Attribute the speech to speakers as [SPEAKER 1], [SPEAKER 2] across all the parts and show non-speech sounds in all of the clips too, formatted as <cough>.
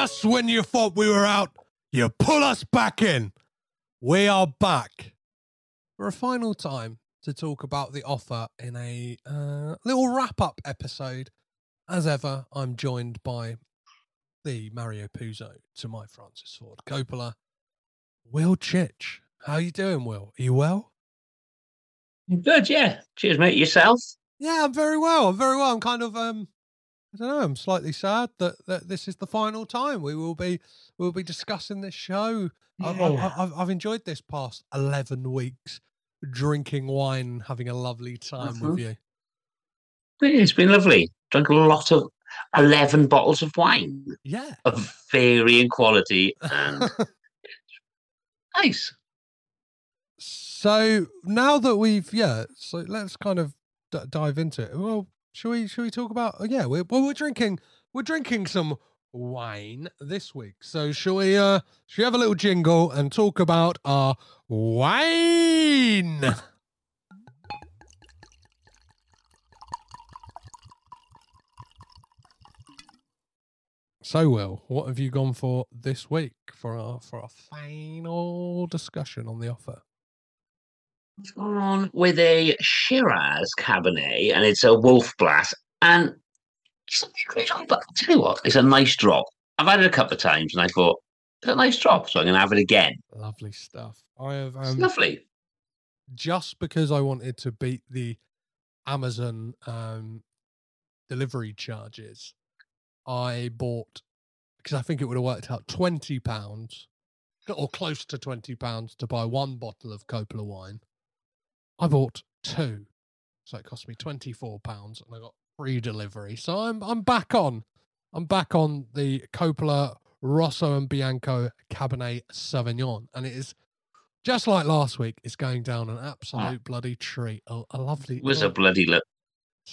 [SPEAKER 1] Just when you thought we were out, you pull us back in. We are back for a final time to talk about the offer in a uh, little wrap up episode. As ever, I'm joined by the Mario Puzo to my Francis Ford Coppola, Will Chitch. How you doing, Will? Are you well?
[SPEAKER 2] Good, yeah. Cheers, mate. Yourself?
[SPEAKER 1] Yeah, I'm very well. I'm very well. I'm kind of um I don't know, I'm slightly sad that, that this is the final time we will be we'll be discussing this show.
[SPEAKER 2] Yeah.
[SPEAKER 1] I've, I've enjoyed this past 11 weeks drinking wine having a lovely time
[SPEAKER 2] Mhm.
[SPEAKER 1] with you.
[SPEAKER 2] It's been lovely. Drank a lot of 11 bottles of wine
[SPEAKER 1] Yeah.
[SPEAKER 2] of varying quality and <laughs> nice.
[SPEAKER 1] so now that we've yeah, so let's kind of d- dive into it. Well, shall we shall we talk about oh, yeah, we're well we're drinking we're drinking some wine this week. So shall we uh shall we have a little jingle and talk about our wine? So Will, what have you gone for this week for our for our final discussion on the offer?
[SPEAKER 2] It's gone on with a Shiraz Cabernet and it's a Wolf Blass. And it's a drop, but I'll tell you what, it's a nice drop. I've had it a couple of times and I thought, it's a nice drop, so I'm going to have it again.
[SPEAKER 1] Lovely stuff. I have
[SPEAKER 2] It's
[SPEAKER 1] um,
[SPEAKER 2] lovely.
[SPEAKER 1] just because I wanted to beat the Amazon um, delivery charges, I bought because I think it would have worked out twenty pounds or close to twenty pounds to buy one bottle of Coppola wine. I bought two, so it cost me twenty four pounds, and I got free delivery. So I'm I'm back on. I'm back on the Coppola Rosso and Bianco Cabernet Sauvignon, and it is just like last week. It's going down an absolute bloody treat. A, a lovely.
[SPEAKER 2] It was a bloody, lo-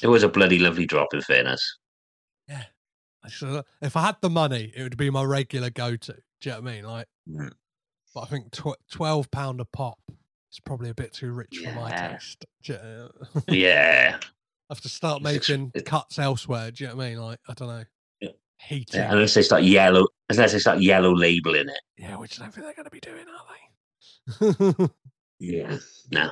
[SPEAKER 2] it was a bloody lovely drop in fairness.
[SPEAKER 1] yeah. I should- if I had the money, it would be my regular go-to. Do you know what I mean? Like,
[SPEAKER 2] Mm.
[SPEAKER 1] but I think tw- twelve pound a pop is probably a bit too rich for my taste.
[SPEAKER 2] Yeah.
[SPEAKER 1] I <laughs> have to start
[SPEAKER 2] It's
[SPEAKER 1] making cuts elsewhere. Do you know what I mean? Like, I don't know,
[SPEAKER 2] Yeah.
[SPEAKER 1] heating.
[SPEAKER 2] Yeah, unless they start yellow, unless they start yellow labeling it.
[SPEAKER 1] Yeah, which I don't think they're going to be doing, are they?
[SPEAKER 2] Yeah, <laughs> no,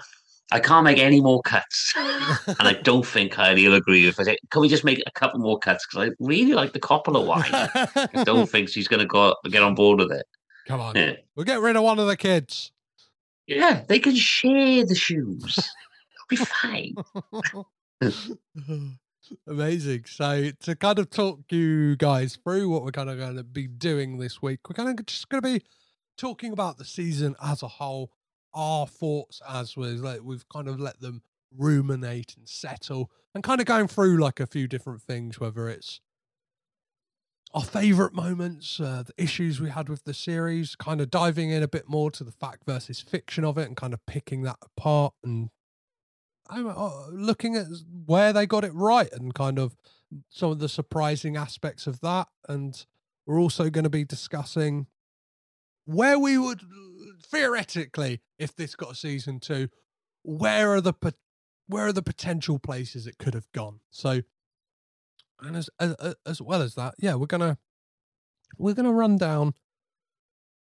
[SPEAKER 2] I can't make any more cuts, <laughs> and I don't think Kylie will agree if I say, "Can we just make a couple more cuts?" Because I really like the Coppola wine. I don't think she's going to go get on board with it.
[SPEAKER 1] Come on,
[SPEAKER 2] Yeah.
[SPEAKER 1] we'll get rid of one of the kids.
[SPEAKER 2] Yeah, they can share the shoes. It'll be fine. <laughs>
[SPEAKER 1] Amazing. So to kind of talk you guys through what we're kind of going to be doing this week, we're kind of just going to be talking about the season as a whole, our thoughts as we like we've kind of let them ruminate and settle, and kind of going through like a few different things, whether it's our favorite moments, uh, the issues we had with the series, kind of diving in a bit more to the fact versus fiction of it, and kind of picking that apart and uh, looking at where they got it right and kind of some of the surprising aspects of that. And we're also going to be discussing where we would theoretically, if this got a season two, where are the where are the potential places it could have gone. So, and as as, as well as that, yeah, we're gonna we're gonna run down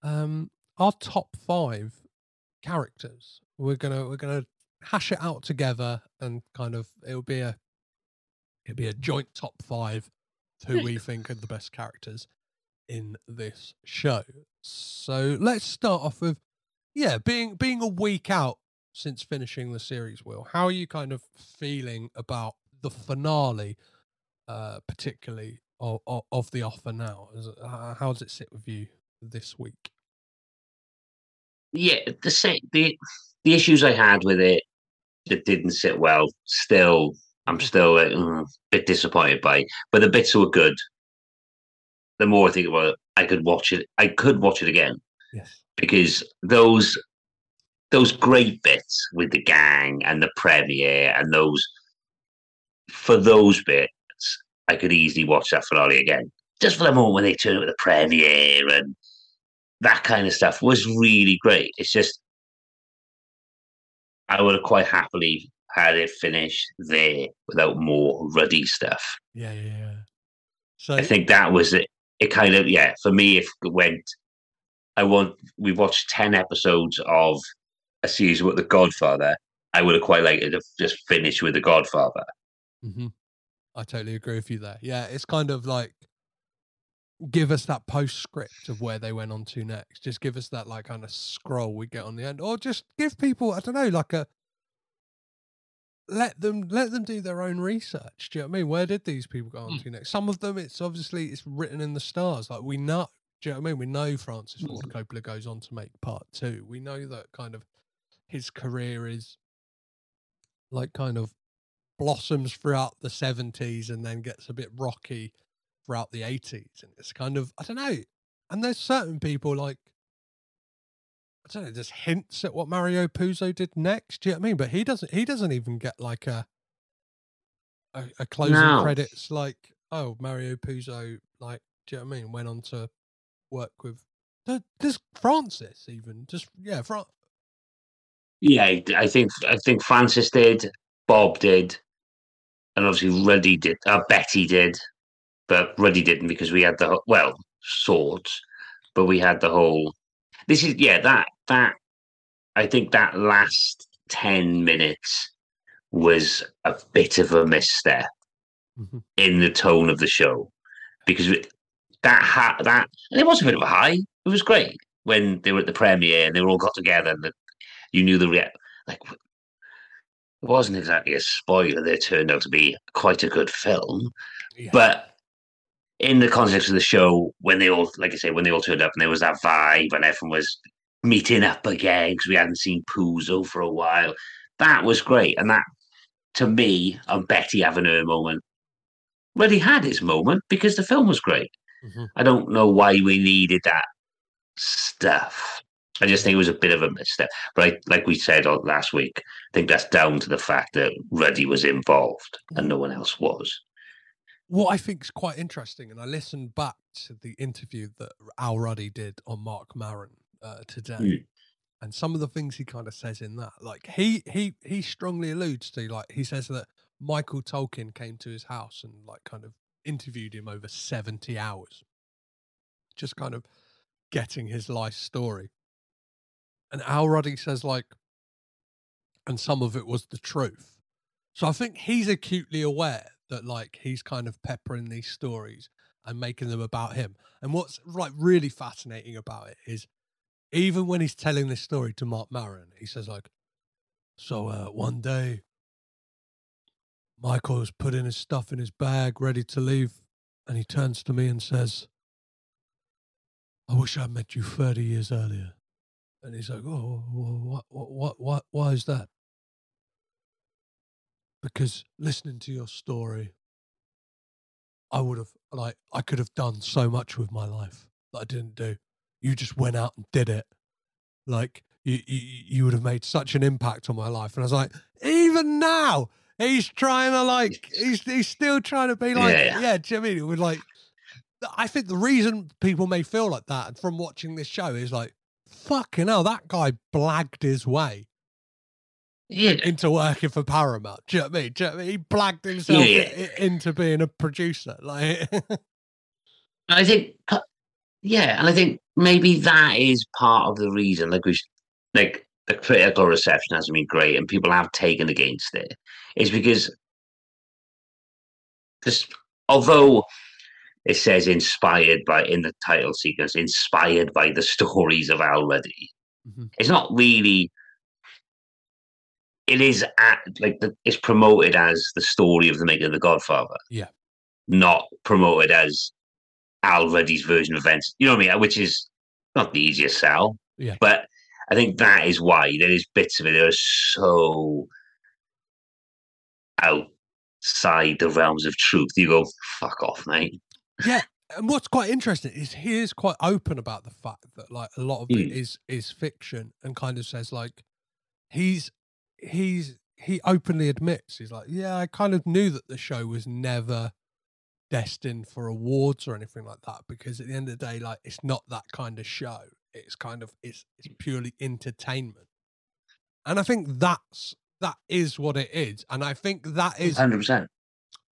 [SPEAKER 1] um our top five characters. We're gonna we're gonna hash it out together and kind of it'll be a it'll be a joint top five who we <laughs> think are the best characters in this show. So let's start off with yeah, being being a week out since finishing the series, Will, how are you kind of feeling about the finale, uh, particularly of, of, the offer now? How does it sit with you this week?
[SPEAKER 2] Yeah, the same the the issues I had with it that didn't sit well. Still, I'm still a mm, bit disappointed by, but the bits were good. The more I think about it, I could watch it. I could watch it again.
[SPEAKER 1] Yes,
[SPEAKER 2] because those those great bits with the gang and the premiere and those for those bits, I could easily watch that finale again. Just for the moment when they turn up with the premiere and that kind of stuff was really great. It's just I would have quite happily had it finish there without more ruddy stuff.
[SPEAKER 1] Yeah, yeah, yeah. So
[SPEAKER 2] I think that was it. It kind of yeah for me. If it went, I want we watched ten episodes of a series with The Godfather. I would have quite liked it to just finish with The Godfather.
[SPEAKER 1] hmm I totally agree with you there. Yeah, it's kind of like give us that postscript of where they went on to next. Just give us that like kind of scroll we get on the end, or just give people I don't know like a let them let them do their own research. Do you know what I mean? Where did these people go on hmm. to next? Some of them, it's obviously it's written in the stars. Like we know. Do you know what I mean? We know Francis hmm. Ford Coppola goes on to make part two. We know that kind of his career is like kind of blossoms throughout the 70s and then gets a bit rocky throughout the 80s and it's kind of i don't know. And there's certain people like i don't know there's hints at what mario puzo did next do you know what i mean? But he doesn't he doesn't even get like a a, a closing
[SPEAKER 2] No.
[SPEAKER 1] credits like oh mario puzo like do you know what i mean? Went on to work with there's francis even just yeah Fran-
[SPEAKER 2] Yeah, I, I think I think Francis did, Bob did, and obviously Ruddy did. Uh, Betty did, but Ruddy didn't because we had the whole- well swords, but we had the whole. This is yeah that that I think that last ten minutes was a bit of a misstep
[SPEAKER 1] Mhm.
[SPEAKER 2] in the tone of the show because it- that ha- that and it was a bit of a high. It was great when they were at the premiere and they were all got together and the, you knew the like wasn't exactly a spoiler. They turned out to be quite a good film,
[SPEAKER 1] yeah.
[SPEAKER 2] but in the context of the show, when they all, like I say, when they all turned up and there was that vibe and everyone was meeting up again because we hadn't seen Puzo for a while, that was great. And that, to me, and Betty having her moment, really had his moment because the film was great.
[SPEAKER 1] Mhm.
[SPEAKER 2] I don't know why we needed that stuff. I just think it was a bit of a misstep. But I, like we said uh, last week, I think that's down to the fact that Ruddy was involved and no one else was.
[SPEAKER 1] what I think is quite interesting, and I listened back to the interview that Al Ruddy did on Mark Maron uh, today,
[SPEAKER 2] Mm.
[SPEAKER 1] and some of the things he kind of says in that, like he he he strongly alludes to, like he says that Michael Tolkin came to his house and like kind of interviewed him over seventy hours, just kind of getting his life story. And Al Ruddy says like, and some of it was the truth. So I think he's acutely aware that like he's kind of peppering these stories and making them about him. And what's like really fascinating about it is even when he's telling this story to Mark Maron, he says like, so uh, one day Michael was putting his stuff in his bag, ready to leave, and he turns to me and says, I wish I'd met you 30 years earlier. And he's like, oh, what, what, what, what, why is that? Because listening to your story, I would have, like, I could have done so much with my life that I didn't do. You just went out and did it. Like, you, you, you would have made such an impact on my life. And I was like, even now, he's trying to, like, he's, he's still trying to be like,
[SPEAKER 2] Yeah.
[SPEAKER 1] yeah, do you know what I mean? It would, like, I think the reason people may feel like that from watching this show is like, fucking hell, that guy blagged his way
[SPEAKER 2] Yeah.
[SPEAKER 1] into working for Paramount. Do you know what I mean? Do you know what I mean? He blagged himself
[SPEAKER 2] Yeah.
[SPEAKER 1] into being a producer. Like, <laughs>
[SPEAKER 2] I think, uh, yeah, and I think maybe that is part of the reason. Like we, like the critical reception hasn't been great, and people have taken against it. Is because, this, although it says inspired by in the title sequence, inspired by the stories of Al Ruddy,
[SPEAKER 1] Mhm.
[SPEAKER 2] it's not really. It is at, like the, it's promoted as the story of the making of the Godfather.
[SPEAKER 1] Yeah.
[SPEAKER 2] Not promoted as Al Ruddy's version of events. You know what I mean? Which is not the easiest sell.
[SPEAKER 1] Yeah.
[SPEAKER 2] But I think that is why there is bits of it that are so outside the realms of truth. You go, fuck off, mate.
[SPEAKER 1] Yeah. And what's quite interesting is he is quite open about the fact that like a lot of it
[SPEAKER 2] Mm.
[SPEAKER 1] is is fiction and kind of says like he's he's he openly admits he's like yeah I kind of knew that the show was never destined for awards or anything like that because at the end of the day like it's not that kind of show it's kind of it's it's purely entertainment and I think that's that is what it is and I think that is
[SPEAKER 2] 100%.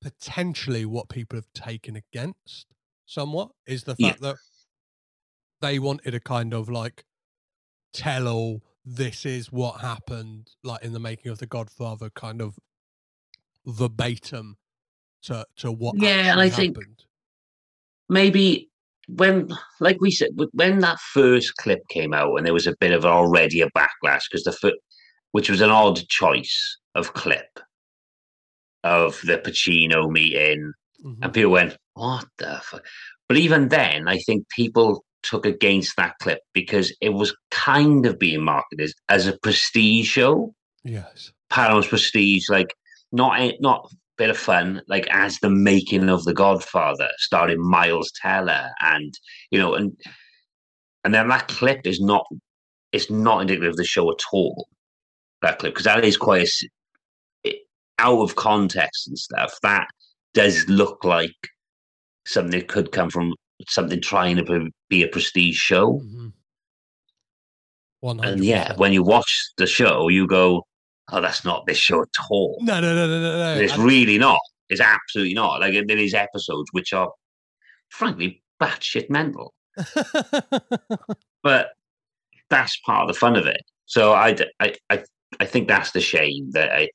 [SPEAKER 1] Potentially what people have taken against somewhat is the
[SPEAKER 2] Yeah.
[SPEAKER 1] fact that they wanted a kind of like tell all this is what happened like in the making of the godfather kind of verbatim to to what
[SPEAKER 2] Yeah, and I
[SPEAKER 1] actually
[SPEAKER 2] think- maybe when, like we said, when that first clip came out, and there was a bit of already a backlash because the foot which was an odd choice of clip of the Pacino meeting,
[SPEAKER 1] Mhm.
[SPEAKER 2] and people went, "What the fuck?" But even then, I think people took against that clip because it was kind of being marketed as, a prestige show.
[SPEAKER 1] yes
[SPEAKER 2] Paramount's prestige, like not a, not bit of fun, like as the making of the Godfather, starring Miles Teller, and you know, and and then that clip is not it's not indicative of the show at all. That clip because that is quite a, out of context and stuff. That does look like something that could come from something trying to be- a prestige show.
[SPEAKER 1] Mhm. 100%.
[SPEAKER 2] And yeah, when you watch the show, you go, "Oh, that's not this show at all."
[SPEAKER 1] no no no no no no
[SPEAKER 2] It's
[SPEAKER 1] and-
[SPEAKER 2] really not. It's absolutely not. Like there is episodes which are, frankly, batshit mental. <laughs> But that's part of the fun of it. So I, I, I, I think that's the shame that I,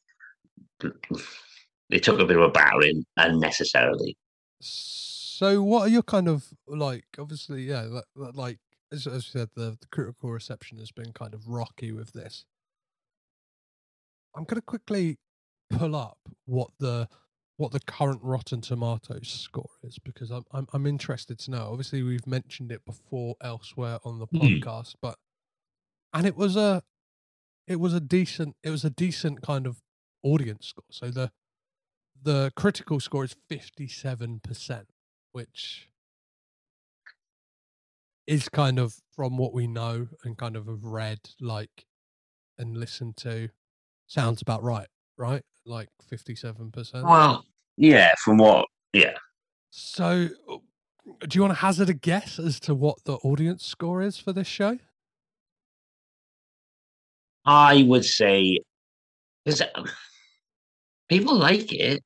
[SPEAKER 2] they took a bit of a battering unnecessarily.
[SPEAKER 1] So, what are your kind of like? Obviously, yeah, li- li- like as, as you said, the, the critical reception has been kind of rocky with this. I'm going to quickly pull up what the what the current Rotten Tomatoes score is because I'm I'm, I'm interested to know. Obviously, we've mentioned it before elsewhere on the
[SPEAKER 2] Hmm.
[SPEAKER 1] podcast, but and it was a it was a decent it was a decent kind of audience score. So the the critical score is 57%, which is kind of from what we know and kind of have read, like, and listened to, sounds about right, right? Like 57%.
[SPEAKER 2] Well, yeah, from what, yeah,
[SPEAKER 1] So, do you want to hazard a guess as to what the audience score is for this show?
[SPEAKER 2] I would say, because people like it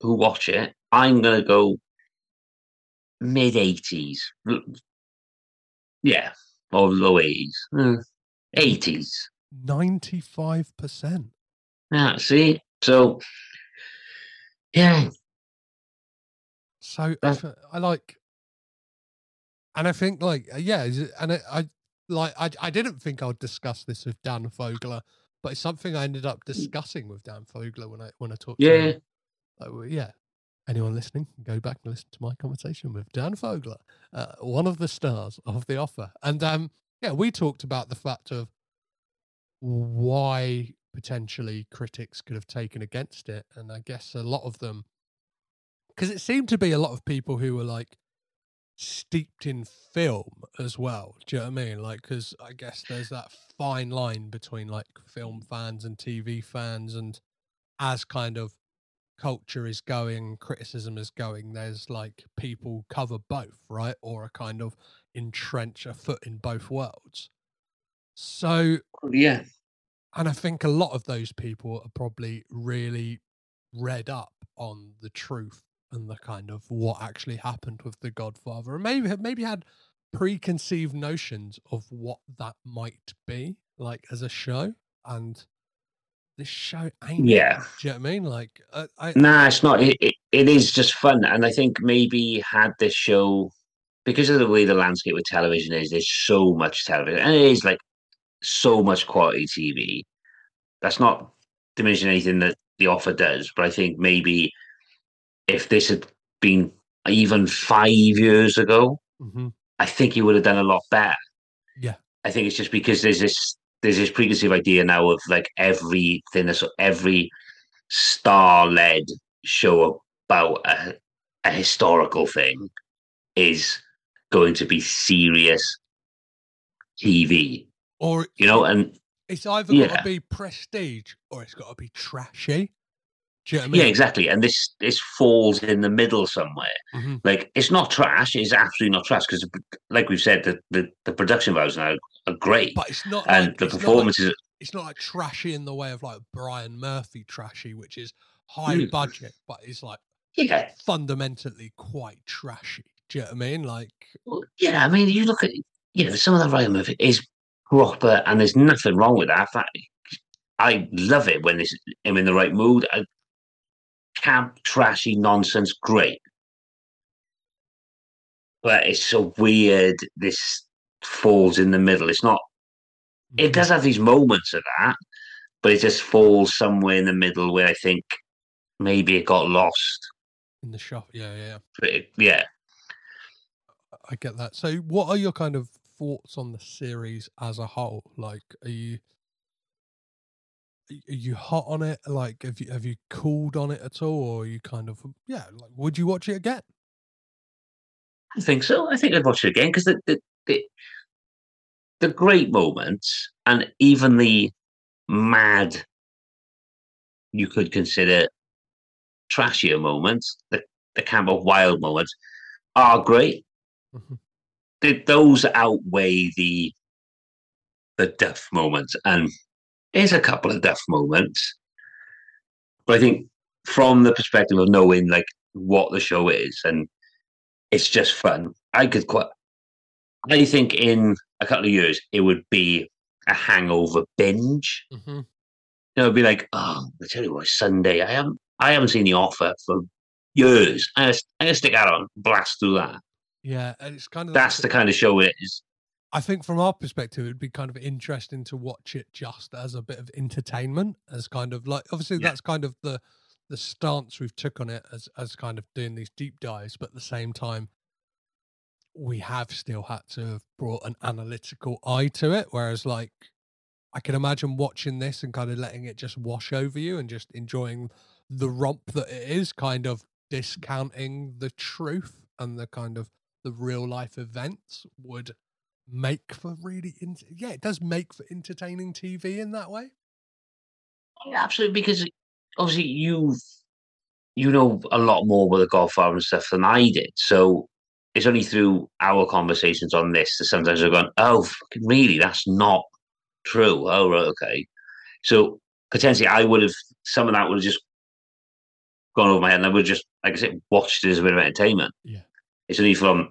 [SPEAKER 2] who watch it. I'm gonna go mid eighties, yeah, or low eighties, eighties.
[SPEAKER 1] 95%.
[SPEAKER 2] Yeah, see, so yeah,
[SPEAKER 1] So I like, and I think like uh, yeah, and I, I like I I didn't think I would discuss this with Dan Fogler, but it's something I ended up discussing with Dan Fogler when I when I talked to
[SPEAKER 2] yeah.
[SPEAKER 1] him. Like, well, yeah. Anyone listening, go back and listen to my conversation with Dan Fogler, uh, one of the stars of The Offer, and um yeah, we talked about the fact of why potentially critics could have taken against it, and I guess a lot of them because it seemed to be a lot of people who were like steeped in film as well. Do you know what I mean? Like, because I guess there's that fine line between like film fans and TV fans, and as kind of culture is going, criticism is going, there's like people cover both, right? Or a kind of entrench a foot in both worlds. So
[SPEAKER 2] Yeah.
[SPEAKER 1] And I think a lot of those people are probably really read up on the truth and the kind of what actually happened with the Godfather, and maybe maybe had preconceived notions of what that might be like as a show. And this show ain't. it,
[SPEAKER 2] Yeah.
[SPEAKER 1] do you know what I mean? Like, uh, I
[SPEAKER 2] Nah, it's not. It, it, it is just fun, and I think maybe had this show because of the way the landscape with television is, there's so much television, and it is like so much quality TV. That's not diminishing anything that the offer does, but I think maybe if this had been even five years ago,
[SPEAKER 1] Mhm.
[SPEAKER 2] I think he would have done a lot better.
[SPEAKER 1] Yeah.
[SPEAKER 2] I think it's just because there's this there's this preconceived idea now of like everything that's every star led show about a, a historical thing is going to be serious TV.
[SPEAKER 1] or
[SPEAKER 2] You know, and
[SPEAKER 1] it's either got to be prestige or it's got to be trashy. You know I mean?
[SPEAKER 2] yeah, exactly. And this this falls in the middle somewhere.
[SPEAKER 1] Mhm.
[SPEAKER 2] Like it's not trash. It's absolutely not trash because, like we've said, the, the, the production values now are great,
[SPEAKER 1] But it's not.
[SPEAKER 2] and
[SPEAKER 1] like,
[SPEAKER 2] the
[SPEAKER 1] not like-
[SPEAKER 2] performances.
[SPEAKER 1] it's not like trashy in the way of like Ryan Murphy trashy, which is high
[SPEAKER 2] Mm.
[SPEAKER 1] budget, but it's like
[SPEAKER 2] yeah,
[SPEAKER 1] fundamentally quite trashy. Do you know what I mean? Like,
[SPEAKER 2] Well, yeah, I mean, you look at you know some of the Ryan Murphy is proper, and there's nothing wrong with that. That- I love it when this I'm in the right mood. I, camp, trashy nonsense, great. But it's so weird. This falls in the middle. It's not. It does have these moments of that, but it just falls somewhere in the middle where I think maybe it got lost.
[SPEAKER 1] in the shop. Yeah, yeah, yeah.
[SPEAKER 2] It, yeah,
[SPEAKER 1] I get that. So, what are your kind of thoughts on the series as a whole? Like, are you are you hot on it? Like, have you have you cooled on it at all, or are you kind of yeah? Like, would you watch it again?
[SPEAKER 2] I think so. I think I'd watch it again because the, the the the great moments and even the mad, you could consider trashier moments, the the kind of wild moments, are great.
[SPEAKER 1] Mhm.
[SPEAKER 2] Th those outweigh the the duff moments, and there's a couple of duff moments, but I think from the perspective of knowing like what the show is and it's just fun. I could quite. I think in a couple of years it would be a hangover binge.
[SPEAKER 1] Mm-hmm.
[SPEAKER 2] It would be like, oh, I tell you what, Sunday. I haven't, I haven't seen The Offer for years. I'm gonna, I'm gonna stick that on, blast through that.
[SPEAKER 1] Yeah, and it's kind of
[SPEAKER 2] That's the kind of show it is.
[SPEAKER 1] I think from our perspective, it'd be kind of interesting to watch it just as a bit of entertainment, as kind of like obviously
[SPEAKER 2] Yeah.
[SPEAKER 1] that's kind of the the stance we've took on it as as kind of doing these deep dives, but at the same time, we have still had to have brought an analytical eye to it. Whereas, like, I can imagine watching this and kind of letting it just wash over you and just enjoying the romp that it is, kind of discounting the truth and the kind of the real life events would make for really in- yeah it does make for entertaining tv in that way oh,
[SPEAKER 2] Yeah, absolutely, because obviously you've you know a lot more about the Godfather and stuff than I did. So it's only through our conversations on this that sometimes I've gone, oh, really? That's not true. Oh, right, okay. So potentially I would have some of that would have just gone over my head, and I would have just, like I said, watched it as a bit of entertainment.
[SPEAKER 1] Yeah.
[SPEAKER 2] It's only from.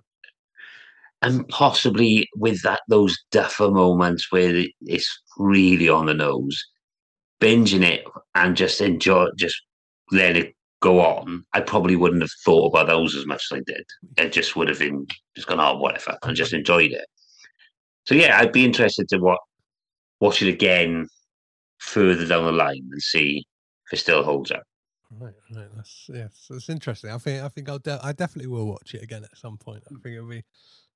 [SPEAKER 2] And possibly with that, those duffer moments where it's really on the nose, binging it and just enjoy, just let it go on, I probably wouldn't have thought about those as much as I did. I just would have been just gone, oh, whatever, and just enjoyed it. So yeah, I'd be interested to watch watch it again further down the line and see if it still holds up.
[SPEAKER 1] right right that's yeah so it's interesting i think i think i'll de- i definitely will watch it again at some point i hmm. think it'll be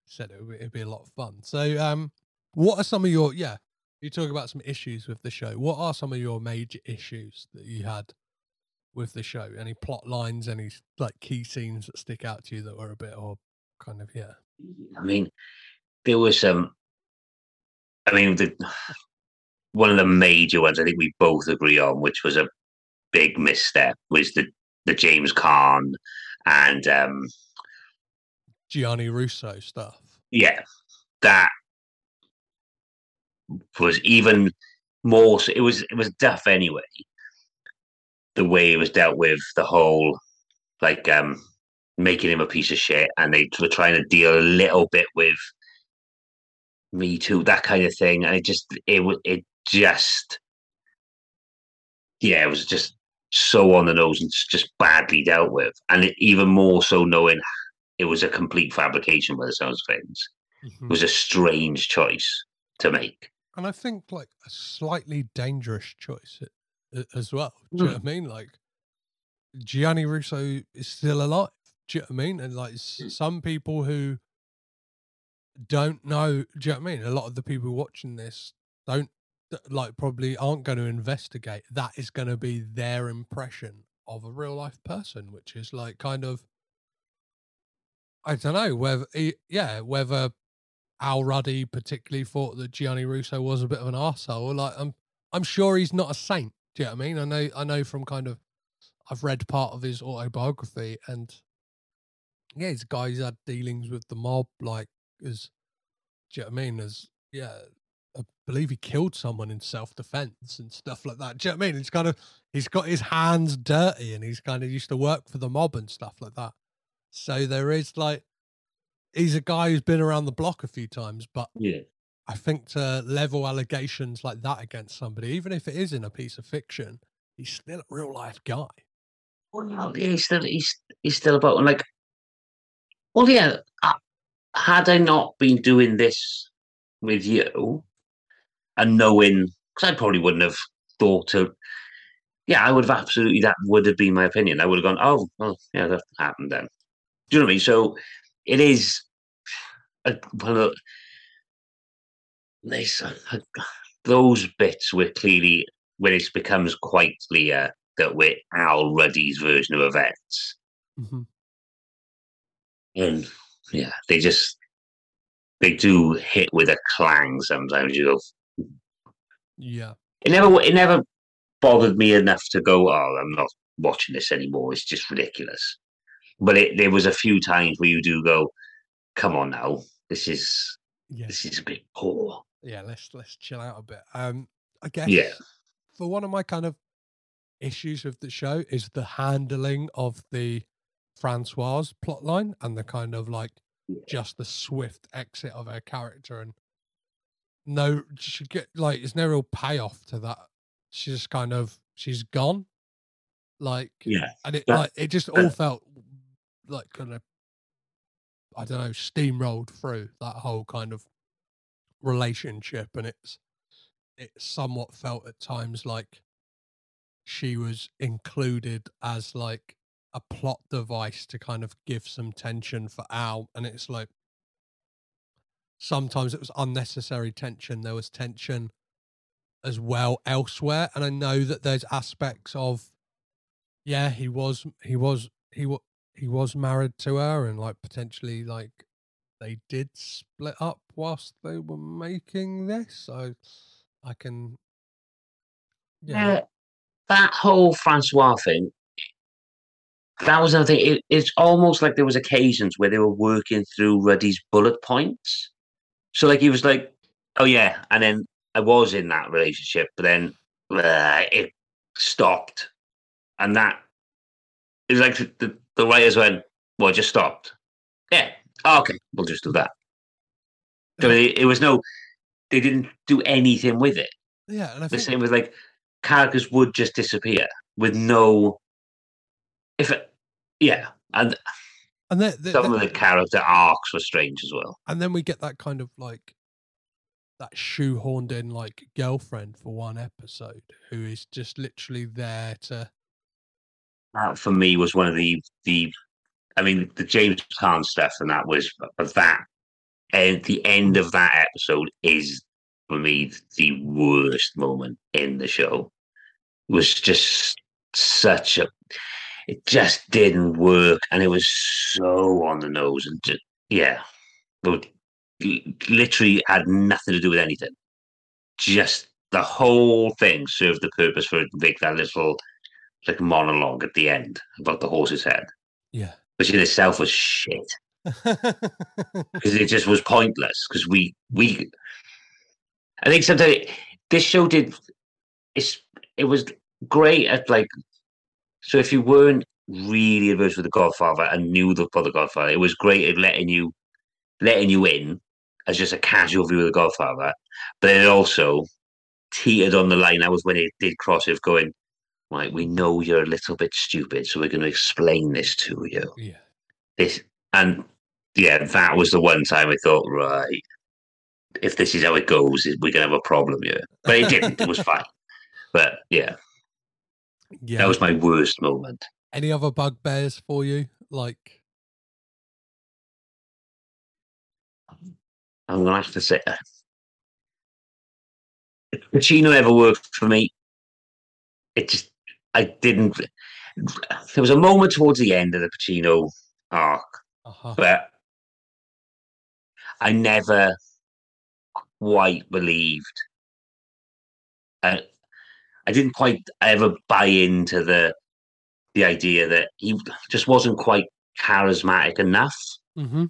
[SPEAKER 1] said it would be, it'd be a lot of fun. So um what are some of your yeah you talk about some issues with the show. What are some of your major issues that you had with the show? Any plot lines any like key scenes that stick out to you that were a bit or kind of yeah?
[SPEAKER 2] I mean, there was some. I mean, the one of the major ones I think we both agree on, which was a big misstep, was the the James Caan and um,
[SPEAKER 1] gianni russo stuff
[SPEAKER 2] yeah, that was even more. It was it was Duff anyway. The way it was dealt with, the whole like um making him a piece of shit, and they were trying to deal a little bit with me too, that kind of thing, and it just it was it just yeah, it was just so on the nose and just badly dealt with, and it, even more so knowing it was a complete fabrication by the sounds of things.
[SPEAKER 1] Mhm.
[SPEAKER 2] It was a strange choice to make.
[SPEAKER 1] and I think like a slightly dangerous choice a- a- as well. Do you know hmm. what I mean? Like Gianni Russo is still alive. Do you know what I mean? And like s- hmm. some people who don't know, do you know what I mean? A lot of the people watching this don't like probably aren't going to investigate. That is going to be their impression of a real life person, which is like kind of I don't know whether he- yeah whether Al Ruddy particularly thought that Gianni Russo was a bit of an arsehole. Like I'm I'm sure he's not a saint. Do you know what I mean? I know I know from kind of I've read part of his autobiography and yeah, he's a guy who's had dealings with the mob, like as do you know what I mean? As yeah, I believe he killed someone in self defense and stuff like that. Do you know what I mean? He's kind of he's got his hands dirty and he's kind of used to work for the mob and stuff like that. So there is like he's a guy who's been around the block a few times, but
[SPEAKER 2] Yeah.
[SPEAKER 1] I think to level allegations like that against somebody, even if it is in a piece of fiction, he's still a real life guy.
[SPEAKER 2] Well, yeah, he's still he's he's still about like. Well, yeah. uh, Had I not been doing this with you, and knowing, because I probably wouldn't have thought to. Yeah, I would have absolutely. That would have been my opinion. I would have gone, oh, well, yeah, that happened then. Do you know what I mean? So it is. A, well, uh, this, uh, uh, those bits were clearly when it becomes quite clear that we're Al Ruddy's version of events.
[SPEAKER 1] Mm-hmm.
[SPEAKER 2] And yeah, they just they do hit with a clang sometimes. You go,
[SPEAKER 1] Yeah.
[SPEAKER 2] it never it never bothered me enough to go, oh, I'm not watching this anymore. It's just ridiculous. But it, there was a few times where you do go, come on now, this is
[SPEAKER 1] Yeah.
[SPEAKER 2] this is a bit poor.
[SPEAKER 1] Yeah. Let's let's chill out a bit. Um I guess
[SPEAKER 2] Yeah.
[SPEAKER 1] for one of my kind of issues with the show is the handling of the Francoise plotline and the kind of like
[SPEAKER 2] Yeah.
[SPEAKER 1] just the swift exit of her character and no she get like there's no real payoff to that. She's just kind of she's gone. Like
[SPEAKER 2] Yeah.
[SPEAKER 1] and it like it just all felt like kind of I don't know, steamrolled through that whole kind of relationship and it's it somewhat felt at times like she was included as like a plot device to kind of give some tension for Al and it's like sometimes it was unnecessary tension there was tension as well elsewhere and I know that there's aspects of yeah he was he was he was he was married to her and like potentially like they did split up whilst they were making this so I can yeah
[SPEAKER 2] that whole Francois thing. That was another thing. It, it's almost like there was occasions where they were working through Ruddy's bullet points. So like he was like, "Oh yeah," and then I was in that relationship, but then uh, it stopped, and that was like the, the writers went, "Well, just stopped." Yeah, oh, okay, we'll just do that. So it, it was no, they didn't do anything with it
[SPEAKER 1] yeah and I
[SPEAKER 2] the
[SPEAKER 1] think
[SPEAKER 2] same with like characters would just disappear with no if it, yeah and
[SPEAKER 1] and then, the,
[SPEAKER 2] some of the character arcs were strange as well
[SPEAKER 1] and then we get that kind of like that shoehorned in like girlfriend for one episode who is just literally there to
[SPEAKER 2] that for me was one of the the i mean the james Caan stuff and that was that and the end of that episode is for me the worst moment in the show. It was just such a it just didn't work and it was so on the nose and just, yeah. But it literally had nothing to do with anything. Just the whole thing served the purpose for it to make that little like monologue at the end about the horse's head
[SPEAKER 1] yeah
[SPEAKER 2] which in itself was shit <laughs> because it just was pointless because we we I think sometimes this show did it's it was great at like so if you weren't really averse with the Godfather and knew the for the Godfather, it was great at letting you letting you in as just a casual view of the Godfather. But it also teetered on the line. That was when it did cross it going, right, we know you're a little bit stupid, so we're gonna explain this to you.
[SPEAKER 1] Yeah.
[SPEAKER 2] This and yeah, that was the one time I thought, right, if this is how it goes, we're gonna have a problem here. But it didn't. it was <laughs> fine. But yeah,
[SPEAKER 1] Yeah.
[SPEAKER 2] that was my worst moment.
[SPEAKER 1] Any other bugbears for you? Like,
[SPEAKER 2] I'm gonna have to say, uh, if Pacino ever worked for me. It just, I didn't. There was a moment towards the end of the Pacino arc
[SPEAKER 1] uh-huh.
[SPEAKER 2] but I never quite believed. I, I didn't quite ever buy into the the idea that he just wasn't quite charismatic enough.
[SPEAKER 1] hmm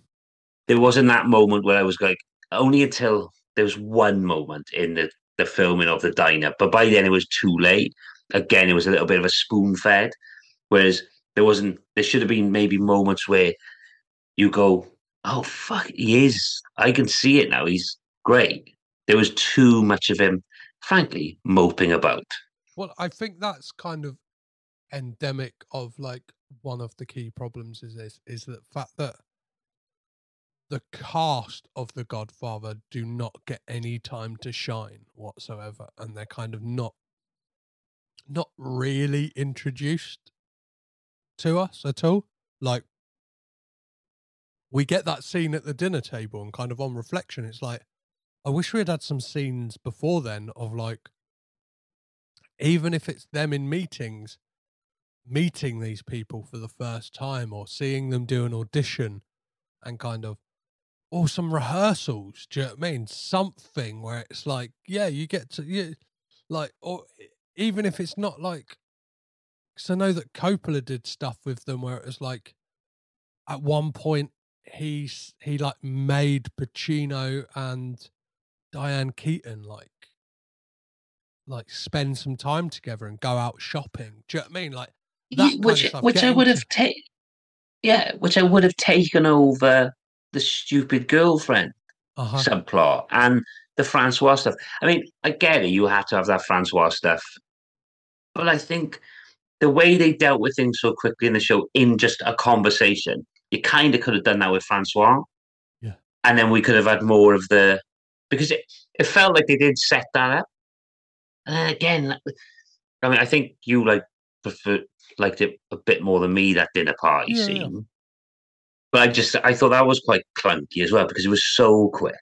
[SPEAKER 2] There wasn't that moment where I was like, only until there was one moment in the the filming of the diner, but by then it was too late. Again, it was a little bit of a spoon fed, whereas there wasn't. There should have been maybe moments where you go, "Oh fuck, he is." I can see it now. He's great. There was too much of him, frankly, moping about.
[SPEAKER 1] Well, I think that's kind of endemic of like one of the key problems is this is the fact that the cast of the Godfather do not get any time to shine whatsoever, and they're kind of not not really introduced to us at all. Like we get that scene at the dinner table, and kind of on reflection, it's like I wish we had had some scenes before then of like even if it's them in meetings, meeting these people for the first time or seeing them do an audition and kind of, or some rehearsals. Do you know what I mean? Something where it's like, yeah, you get to, you, like, or even if it's not like, because I know that Coppola did stuff with them where it was like, at one point, he's, he like made Pacino and Diane Keaton like like spend some time together and go out shopping. Do you know what I mean? Like that
[SPEAKER 2] which which I would have taken. Yeah, which I would have taken over the stupid girlfriend
[SPEAKER 1] uh-huh.
[SPEAKER 2] subplot and the Francois stuff. I mean, I get it. You have to have that Francois stuff, but I think the way they dealt with things so quickly in the show, in just a conversation, you kind of could have done that with Francois.
[SPEAKER 1] Yeah.
[SPEAKER 2] and then we could have had more of the because it, it felt like they did set that up. And then again, I mean, I think you like prefer liked it a bit more than me that dinner party
[SPEAKER 1] Yeah, yeah.
[SPEAKER 2] scene. But I just I thought that was quite clunky as well because it was so quick.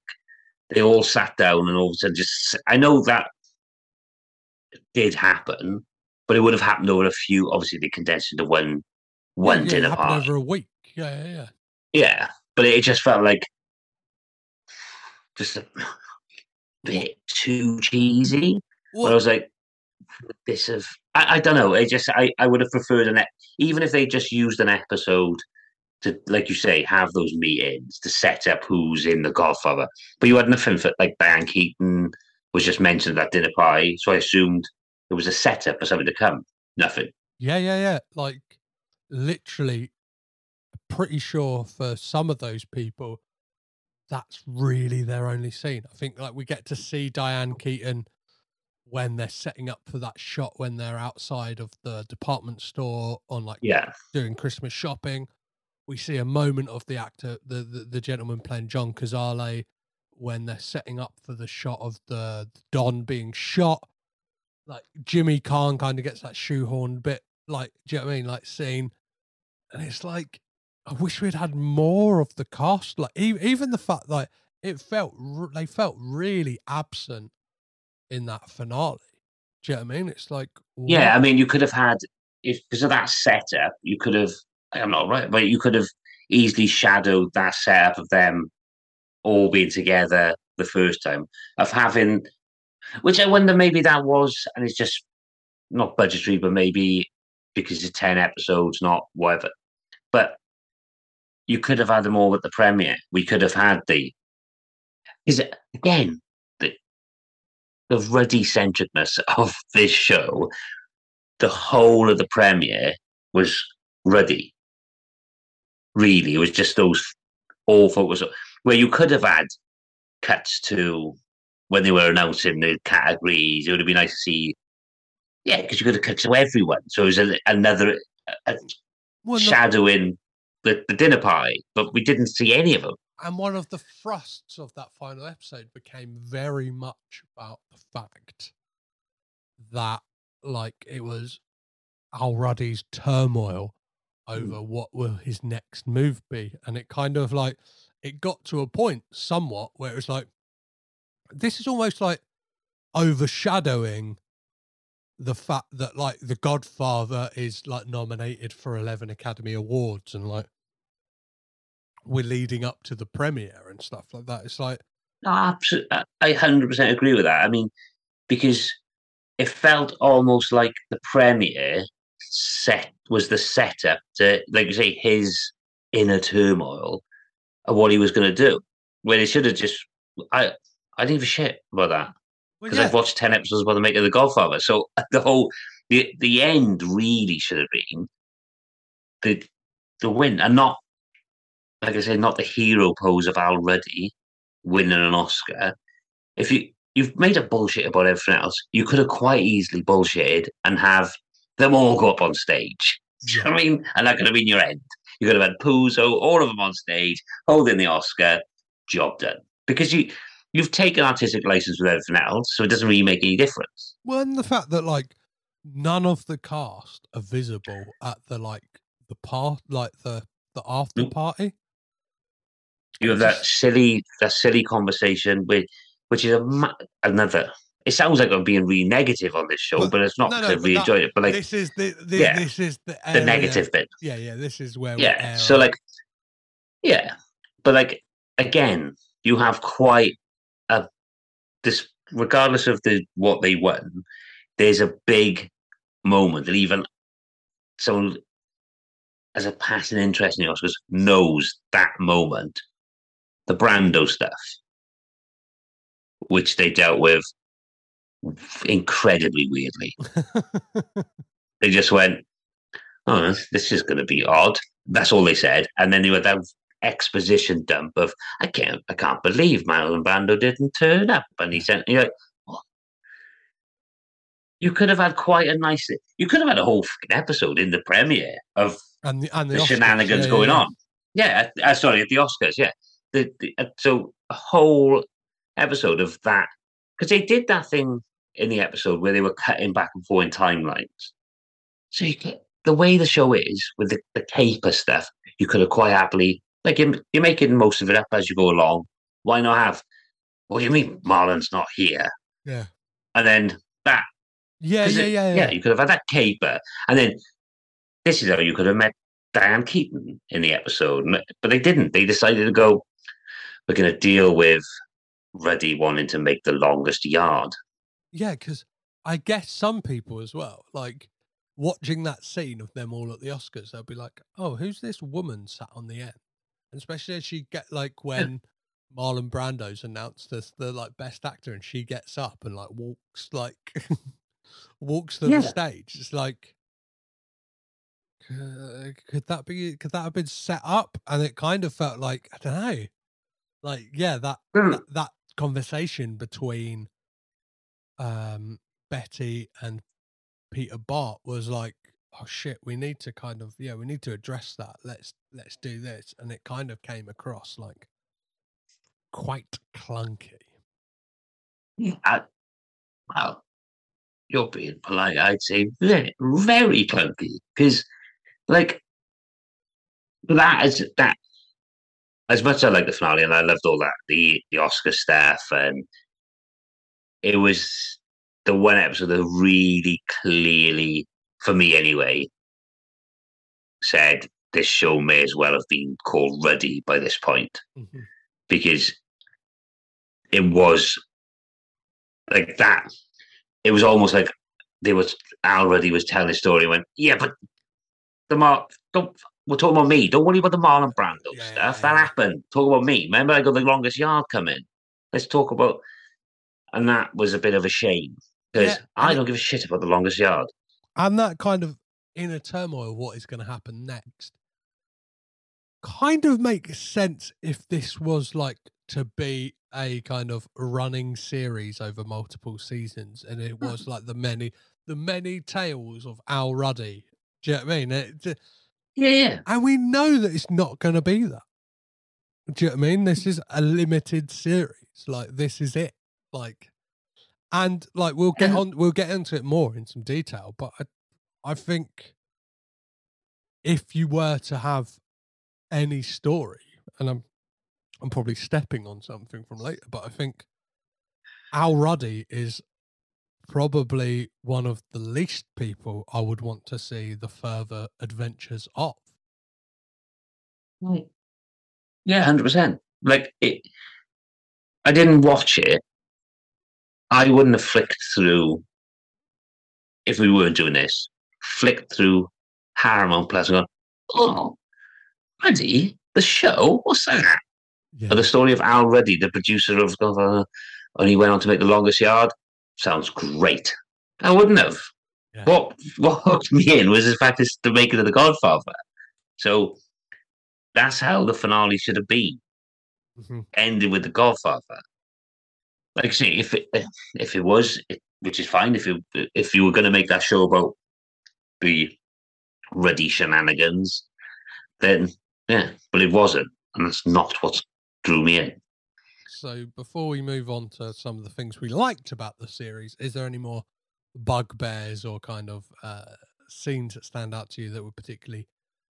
[SPEAKER 2] They all sat down and all of a sudden just I know that did happen, but it would have happened over a few. Obviously, they condensed into one one
[SPEAKER 1] yeah,
[SPEAKER 2] dinner party.
[SPEAKER 1] over a week. Yeah, yeah, yeah.
[SPEAKER 2] Yeah, but it just felt like just a <sighs> bit too cheesy. But I was like, this of I, I don't know. I just I, I would have preferred an even if they just used an episode to like you say have those meetings to set up who's in the Godfather. But you had nothing for like Diane Keaton was just mentioned at that dinner party, so I assumed it was a setup for something to come. Nothing.
[SPEAKER 1] yeah, yeah, yeah. Like literally, pretty sure for some of those people, that's really their only scene. I think like we get to see Diane Keaton when they're setting up for that shot when they're outside of the department store on like
[SPEAKER 2] Yeah,
[SPEAKER 1] doing Christmas shopping. We see a moment of the actor, the the, the gentleman playing John Cazale, when they're setting up for the shot of the Don being shot. Like Jimmy Caan kind of gets that shoehorned bit, like do you know what I mean? Like scene, and it's like I wish we'd had more of the cast. Like e- even the fact that it felt they felt really absent in that finale. Do you know what I mean? It's like
[SPEAKER 2] Yeah, I mean, you could have had if because of that setup, you could have. I'm not right, but you could have easily shadowed that setup of them all being together the first time of having, which I wonder maybe that was, and it's just not budgetary, but maybe because it's ten episodes, not whatever. But you could have had them all at the premiere. We could have had the. Is it again? The, the ruddy centeredness of this show, the whole of the premiere was ruddy. Really, it was just those awful was where you could have had cuts to when they were announcing the categories. It would have been nice to see, yeah, because you could have cut to everyone. So it was a, another a
[SPEAKER 1] Well, no-
[SPEAKER 2] shadowing the, the dinner party, but we didn't see any of them.
[SPEAKER 1] and one of the thrusts of that final episode became very much about the fact that like it was Al Ruddy's turmoil hmm. over what will his next move be and it kind of like it got to a point somewhat where it was like this is almost like overshadowing the fact that like the godfather is like nominated for 11 academy awards and like we're leading up to the premiere and stuff like that it's like
[SPEAKER 2] absolutely. Uh, I hundred percent agree with that. I mean, because it felt almost like the premiere set was the setup to, like you say, his inner turmoil of what he was going to do. Where they should have just, I, I didn't give a shit about that
[SPEAKER 1] well,
[SPEAKER 2] because I've watched ten episodes about the making of the Godfather. So <laughs> the whole, the the end really should have been the the win, and not like I said, not the hero pose of Al Ruddy winning an Oscar. If you you've made a bullshit about everything else, you could have quite easily bullshitted and have them all go up on stage. Do you know what I mean? And that could have been your end. You could have had Puzo, all of them on stage, holding the Oscar, job done. Because you you've taken artistic license with everything else, so it doesn't really make any difference.
[SPEAKER 1] well and the fact that like none of the cast are visible at the like the part like the the after
[SPEAKER 2] Nope.
[SPEAKER 1] party
[SPEAKER 2] You have that silly that silly conversation with which is a another. It sounds like I'm being really negative on this show,
[SPEAKER 1] But-
[SPEAKER 2] but, it's not.
[SPEAKER 1] no, no,
[SPEAKER 2] I really
[SPEAKER 1] that-
[SPEAKER 2] enjoyed it, but like
[SPEAKER 1] this is the, the
[SPEAKER 2] yeah,
[SPEAKER 1] this is the
[SPEAKER 2] the negative bit.
[SPEAKER 1] yeah yeah this is where
[SPEAKER 2] yeah so like yeah but like again you have quite this regardless of the what they won there's a big moment that even someone as a passing interest in the oscars knows that moment the brando stuff which they dealt with incredibly weirdly <laughs> they just went, "Oh, this- is going to be odd." That's all they said, and then they would have exposition dump of, "I can't, I can't believe Marlon Brando didn't turn up," and he said, "You're like, what? You could have had quite a nice. You could have had a whole episode in the premiere of
[SPEAKER 1] and the, and the,
[SPEAKER 2] the,
[SPEAKER 1] Oscars,
[SPEAKER 2] shenanigans
[SPEAKER 1] yeah,
[SPEAKER 2] going
[SPEAKER 1] yeah,
[SPEAKER 2] on. Yeah, uh, sorry, at the Oscars. Yeah, the, the uh, so a whole episode of that because they did that thing in the episode where they were cutting back and forth in timelines. So you get, the way the show is with the, the caper stuff, you could have quite happily like you're, you're making most of it up as you go along. Why not have? What do you mean Marlon's not here?
[SPEAKER 1] yeah
[SPEAKER 2] And then that
[SPEAKER 1] yeah yeah,
[SPEAKER 2] it-
[SPEAKER 1] yeah yeah
[SPEAKER 2] you could have had that caper, and then this is how you could have met Diane Keaton in the episode, but they didn't. They decided to go. We're going to deal with Ruddy wanting to make the longest yard.
[SPEAKER 1] Yeah, because I guess some people as well, like watching that scene of them all at the Oscars, they'll be like, "Oh, who's this woman sat on the end?" Especially as she get like when Marlon Brando's announced as the like best actor, and she gets up and like walks like <laughs> walks to
[SPEAKER 2] Yeah.
[SPEAKER 1] the stage. It's like, uh, could that be? Could that have been set up? And it kind of felt like I don't know, like yeah, that
[SPEAKER 2] Hmm.
[SPEAKER 1] that, that conversation between um Betty and Peter Bart was like, oh shit, we need to kind of yeah, we need to address that. Let's let's do this. And it kind of came across like quite clunky.
[SPEAKER 2] I, well, you're being polite. I'd say very, very clunky because, like, that is that. As much as I like the finale and I loved all that the the Oscar stuff and it was the one episode that really clearly, for me anyway, said this show may as well have been called Ruddy by this point
[SPEAKER 1] Mhm.
[SPEAKER 2] because it was like that. It was almost like they was already was telling the story. and Went, yeah, but the Mar don't. We're talking about me. Don't worry about the Marlon Brando
[SPEAKER 1] Yeah,
[SPEAKER 2] stuff.
[SPEAKER 1] yeah,
[SPEAKER 2] That
[SPEAKER 1] yeah.
[SPEAKER 2] happened. Talk about me. Remember, I got the longest yard coming. Let's talk about. and that was a bit of a shame because I don't give a shit about the longest yard.
[SPEAKER 1] And that kind of inner turmoil what is going to happen next. Kind of makes sense if this was like to be a kind of running series over multiple seasons and it
[SPEAKER 2] Hmm.
[SPEAKER 1] was like the many the many tales of al ruddy. Do you know what i mean? It-
[SPEAKER 2] Yeah, yeah.
[SPEAKER 1] and we know that it's not going to be that. Do you know what i mean? This is a limited series. Like this is it. Like and like we'll get
[SPEAKER 2] uh-huh.
[SPEAKER 1] on we'll get into it more in some detail but i i think if you were to have any story and i'm i'm probably stepping on something from later but i think al ruddy is probably one of the least people i would want to see the further adventures of
[SPEAKER 2] Right. Yeah, hundred percent. Like it, I didn't watch it. I wouldn't have flicked through if we weren't doing this. Flicked through Paramount Plus and gone, oh, Ruddy, the show. What's that?
[SPEAKER 1] yeah
[SPEAKER 2] Or the story of Al Ruddy, the producer of Godfather, and he went on to make The Longest Yard. Sounds great. I wouldn't have.
[SPEAKER 1] Yeah.
[SPEAKER 2] What what hooked me in was the fact it's the making of The Godfather. So that's how the finale should have been.
[SPEAKER 1] Mhm.
[SPEAKER 2] Ended with The Godfather. Like I say, if it if it was, which is fine, if you if you were going to make that show about the Ruddy shenanigans, then yeah, but it wasn't, and that's not what drew me in.
[SPEAKER 1] So before we move on to some of the things we liked about the series, is there any more bugbears or kind of uh, scenes that stand out to you that were particularly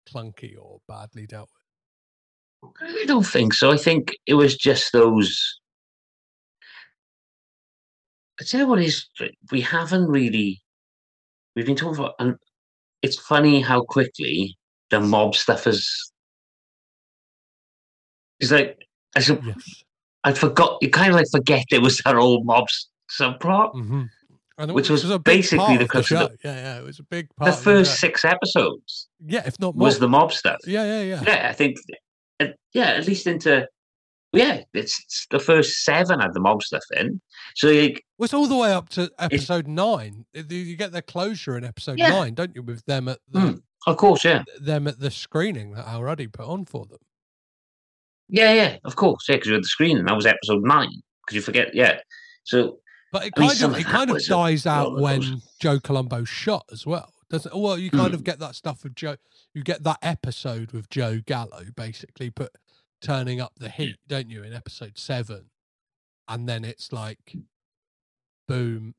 [SPEAKER 1] clunky or badly dealt with?
[SPEAKER 2] I don't think so. I think it was just those. I tell you what is we haven't really we've been talking about, and it's funny how quickly the mob stuff is. It's like I said,
[SPEAKER 1] Yes.
[SPEAKER 2] I forgot. You kind of like forget there was that old mob subplot.
[SPEAKER 1] Mm-hmm. And
[SPEAKER 2] Which was
[SPEAKER 1] a
[SPEAKER 2] basically the
[SPEAKER 1] of show.
[SPEAKER 2] the-
[SPEAKER 1] yeah, yeah, it was a big part.
[SPEAKER 2] The first six episodes
[SPEAKER 1] yeah, if not more.
[SPEAKER 2] was the mob stuff.
[SPEAKER 1] yeah, yeah, yeah,
[SPEAKER 2] Yeah, I think. uh, Yeah, at least into. Yeah, it's, it's the first seven had the mob stuff in. So like,
[SPEAKER 1] Was all the way up to episode nine. You- You get the closure in episode
[SPEAKER 2] Yeah.
[SPEAKER 1] nine, don't you? With them at the
[SPEAKER 2] Mm. of course, yeah.
[SPEAKER 1] them at the screening that Al Ruddy put on for them.
[SPEAKER 2] Yeah, yeah, of course, yeah, because you had the screening. That was episode nine. Because you forget, yeah. So
[SPEAKER 1] But it
[SPEAKER 2] I
[SPEAKER 1] kind of
[SPEAKER 2] of
[SPEAKER 1] it kind of dies out when. Joe Colombo shot as well. Doesn't well you kind of
[SPEAKER 2] Mm.
[SPEAKER 1] get that stuff with Joe you get that episode with Joe Gallo basically put turning up the heat, don't you, in episode seven. And then it's like boom.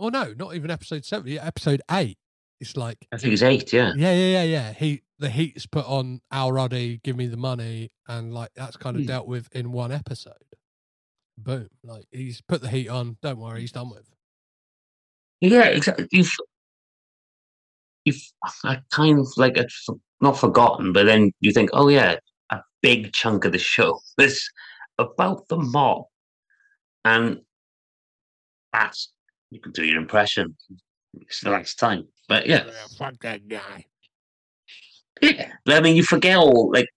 [SPEAKER 1] Oh no, not even episode seven, yeah, episode eight. It's like
[SPEAKER 2] I think it's eight, yeah.
[SPEAKER 1] yeah, yeah, yeah, yeah. He the heat's put on Al Ruddy, give me the money, and like that's kind of
[SPEAKER 2] Hmm.
[SPEAKER 1] dealt with in one episode. Boom. Like he's put the heat on, don't worry, he's done with.
[SPEAKER 2] Yeah, exactly. You've, you've, I kind of like, it's not forgotten, but then you think, oh yeah, a big chunk of the show is about the mob. And that's, you can do your impression. It's the last time. But yeah,
[SPEAKER 1] fuck that guy.
[SPEAKER 2] Yeah, I mean, you forget all like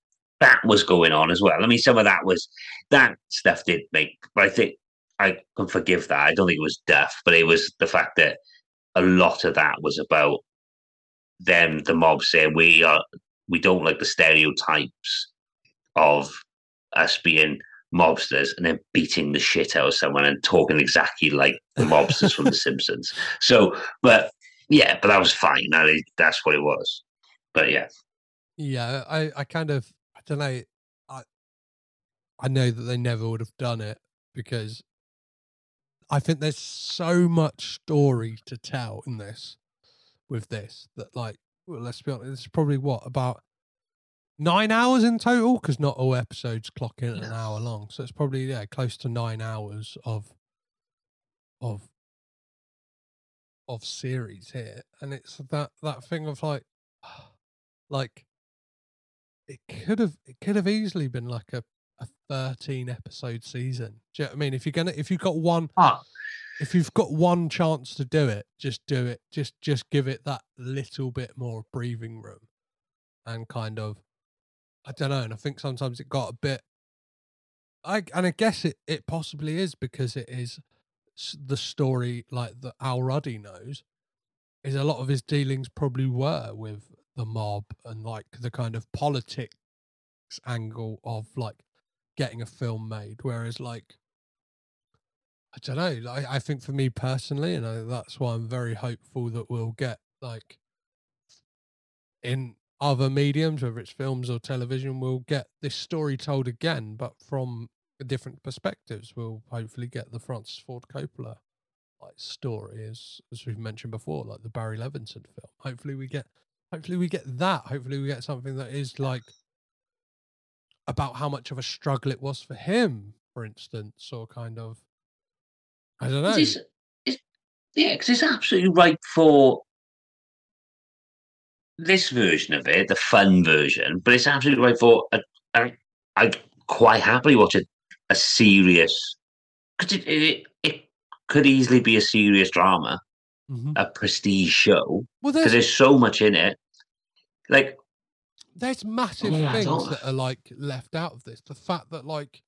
[SPEAKER 2] that was going on as well. I mean, some of that was that stuff did make, but I think I can forgive that. I don't think it was deaf, but it was the fact that a lot of that was about them, the mob saying we are we don't like the stereotypes of us being mobsters and then beating the shit out of someone and talking exactly like the mobsters from The <laughs> Simpsons. So, but yeah, but that was fine. That is, that's what it was. But yeah.
[SPEAKER 1] Yeah, I, I kind of I don't know. I I know that they never would have done it because I think there's so much story to tell in this with this that like well, let's be honest, it's probably what about nine hours in total because not all episodes clock in at an hour long, so it's probably yeah close to nine hours of of of series here, and it's that that thing of like <sighs> like it could have it could have easily been like a a 13 episode season. Do you know what I mean? If you're gonna if you've got one
[SPEAKER 2] Oh,
[SPEAKER 1] if you've got one chance to do it, just do it. Just just give it that little bit more breathing room, and kind of, I don't know. And I think sometimes it got a bit. I and I guess it it possibly is because it is the story like that Al Ruddy knows is a lot of his dealings probably were with the mob and like the kind of politics angle of like getting a film made. Whereas like I don't know, like, I think for me personally, and I, that's why I'm very hopeful that we'll get like in other mediums, whether it's films or television, we'll get this story told again, but from different perspectives. We'll hopefully get the Francis Ford Coppola like story, as as we've mentioned before, like the Barry Levinson film. Hopefully we get, hopefully we get that. Hopefully we get something that is like about how much of a struggle it was for him, for instance, or kind of, I don't know.
[SPEAKER 2] It's, it's, yeah, because it's absolutely right for this version of it, the fun version, but it's absolutely right for. A, a, I'd quite happily watch a, a serious because it, it it could easily be a serious drama,
[SPEAKER 1] Mhm.
[SPEAKER 2] a prestige show
[SPEAKER 1] Well,
[SPEAKER 2] because
[SPEAKER 1] there's
[SPEAKER 2] there's so much in it. Like
[SPEAKER 1] there's massive
[SPEAKER 2] Yeah, I
[SPEAKER 1] things that are like left out of this. The fact that like,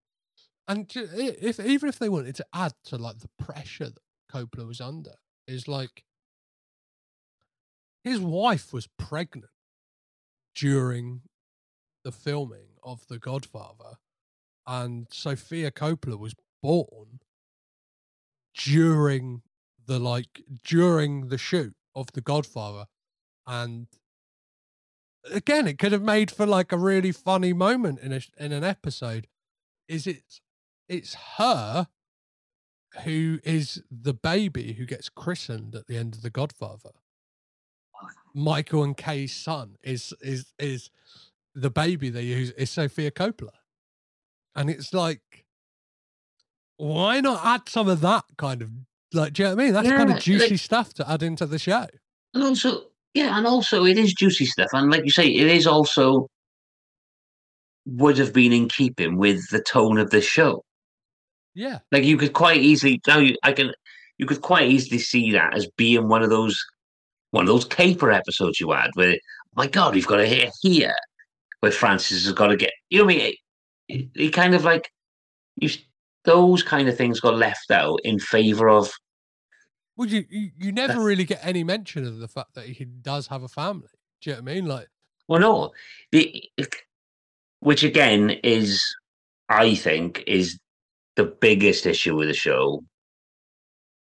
[SPEAKER 1] and if even if they wanted to add to like the pressure that Coppola was under, is like his wife was pregnant during the filming of The Godfather, and Sofia Coppola was born during the like during the shoot of The Godfather, and again, it could have made for like a really funny moment in a in an episode. Is it? It's her who is the baby who gets christened at the end of The Godfather. Michael and Kay's son is is is the baby they use is Sofia Coppola, and it's like, why not add some of that kind of like? Do you know what I mean? That's kind of juicy
[SPEAKER 2] like-
[SPEAKER 1] stuff to add into the show.
[SPEAKER 2] and also yeah, and also it is juicy stuff, and like you say, it is also would have been in keeping with the tone of the show.
[SPEAKER 1] Yeah,
[SPEAKER 2] Like you could quite easily now you I can you could quite easily see that as being one of those one of those caper episodes you had where my God, we've got to hit here where Francis has got to get you know what I mean? It kind of like you those kind of things got left out in favor of
[SPEAKER 1] Well, you, you you never really get any mention of the fact that he does have a family. Do you know what I mean? Like,
[SPEAKER 2] well no the which again is I think is the biggest issue with the show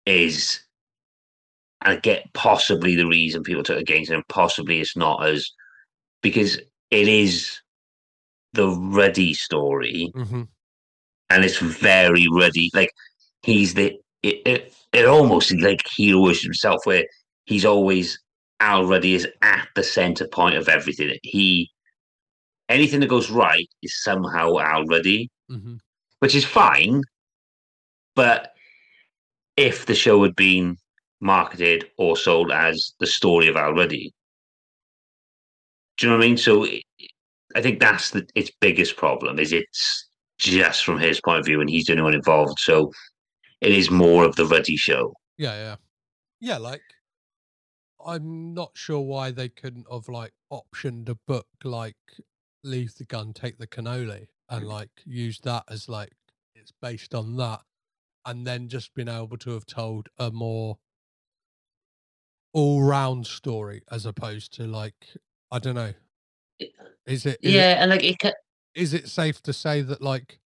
[SPEAKER 2] is I get possibly the reason people took against and possibly it's not as because it is the Ruddy story,
[SPEAKER 1] mhm.
[SPEAKER 2] and it's very Ruddy. Like he's the it, it, it almost is like heroish himself, where he's always Al Ruddy is at the center point of everything. He anything that goes right is somehow Al Ruddy,
[SPEAKER 1] Mhm.
[SPEAKER 2] which is fine, but if the show had been marketed or sold as the story of Al Ruddy. Do you know what I mean? So it, I think that's the its biggest problem is it's just from his point of view and he's the only one involved. So it is more of the Ruddy show.
[SPEAKER 1] yeah, yeah, yeah. Like, I'm not sure why they couldn't have like optioned a book like "Leave the Gun, Take the Cannoli" and mm. like use that as like it's based on that, and then just been able to have told a more all-round story as opposed to like I don't know. Is it? Is it
[SPEAKER 2] yeah, and like it ca-
[SPEAKER 1] is it safe to say that like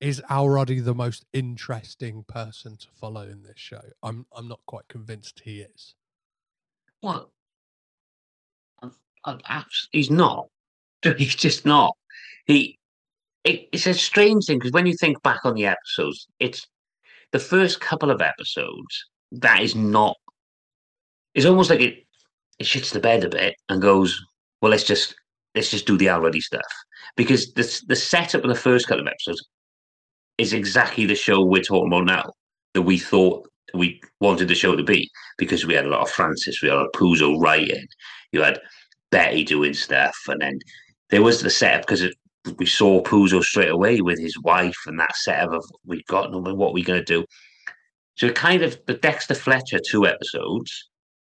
[SPEAKER 1] is Al Ruddy the most interesting person to follow in this show? I'm I'm not quite convinced he is.
[SPEAKER 2] Well, I- I- abs- he's not. <laughs> He's just not. He. It, it's a strange thing because when you think back on the episodes, it's the first couple of episodes that is not. It's almost like it. It shits the bed a bit and goes, "Well, let's just let's just do the Ruddy stuff," because the the setup of the first couple of episodes is exactly the show we're talking about now that we thought we wanted the show to be because we had a lot of Francis, we had Puzo writing, you had Betty doing stuff, and then there was the setup because we saw Puzo straight away with his wife and that setup of we've got no what we're we going to do. So kind of the Dexter Fletcher two episodes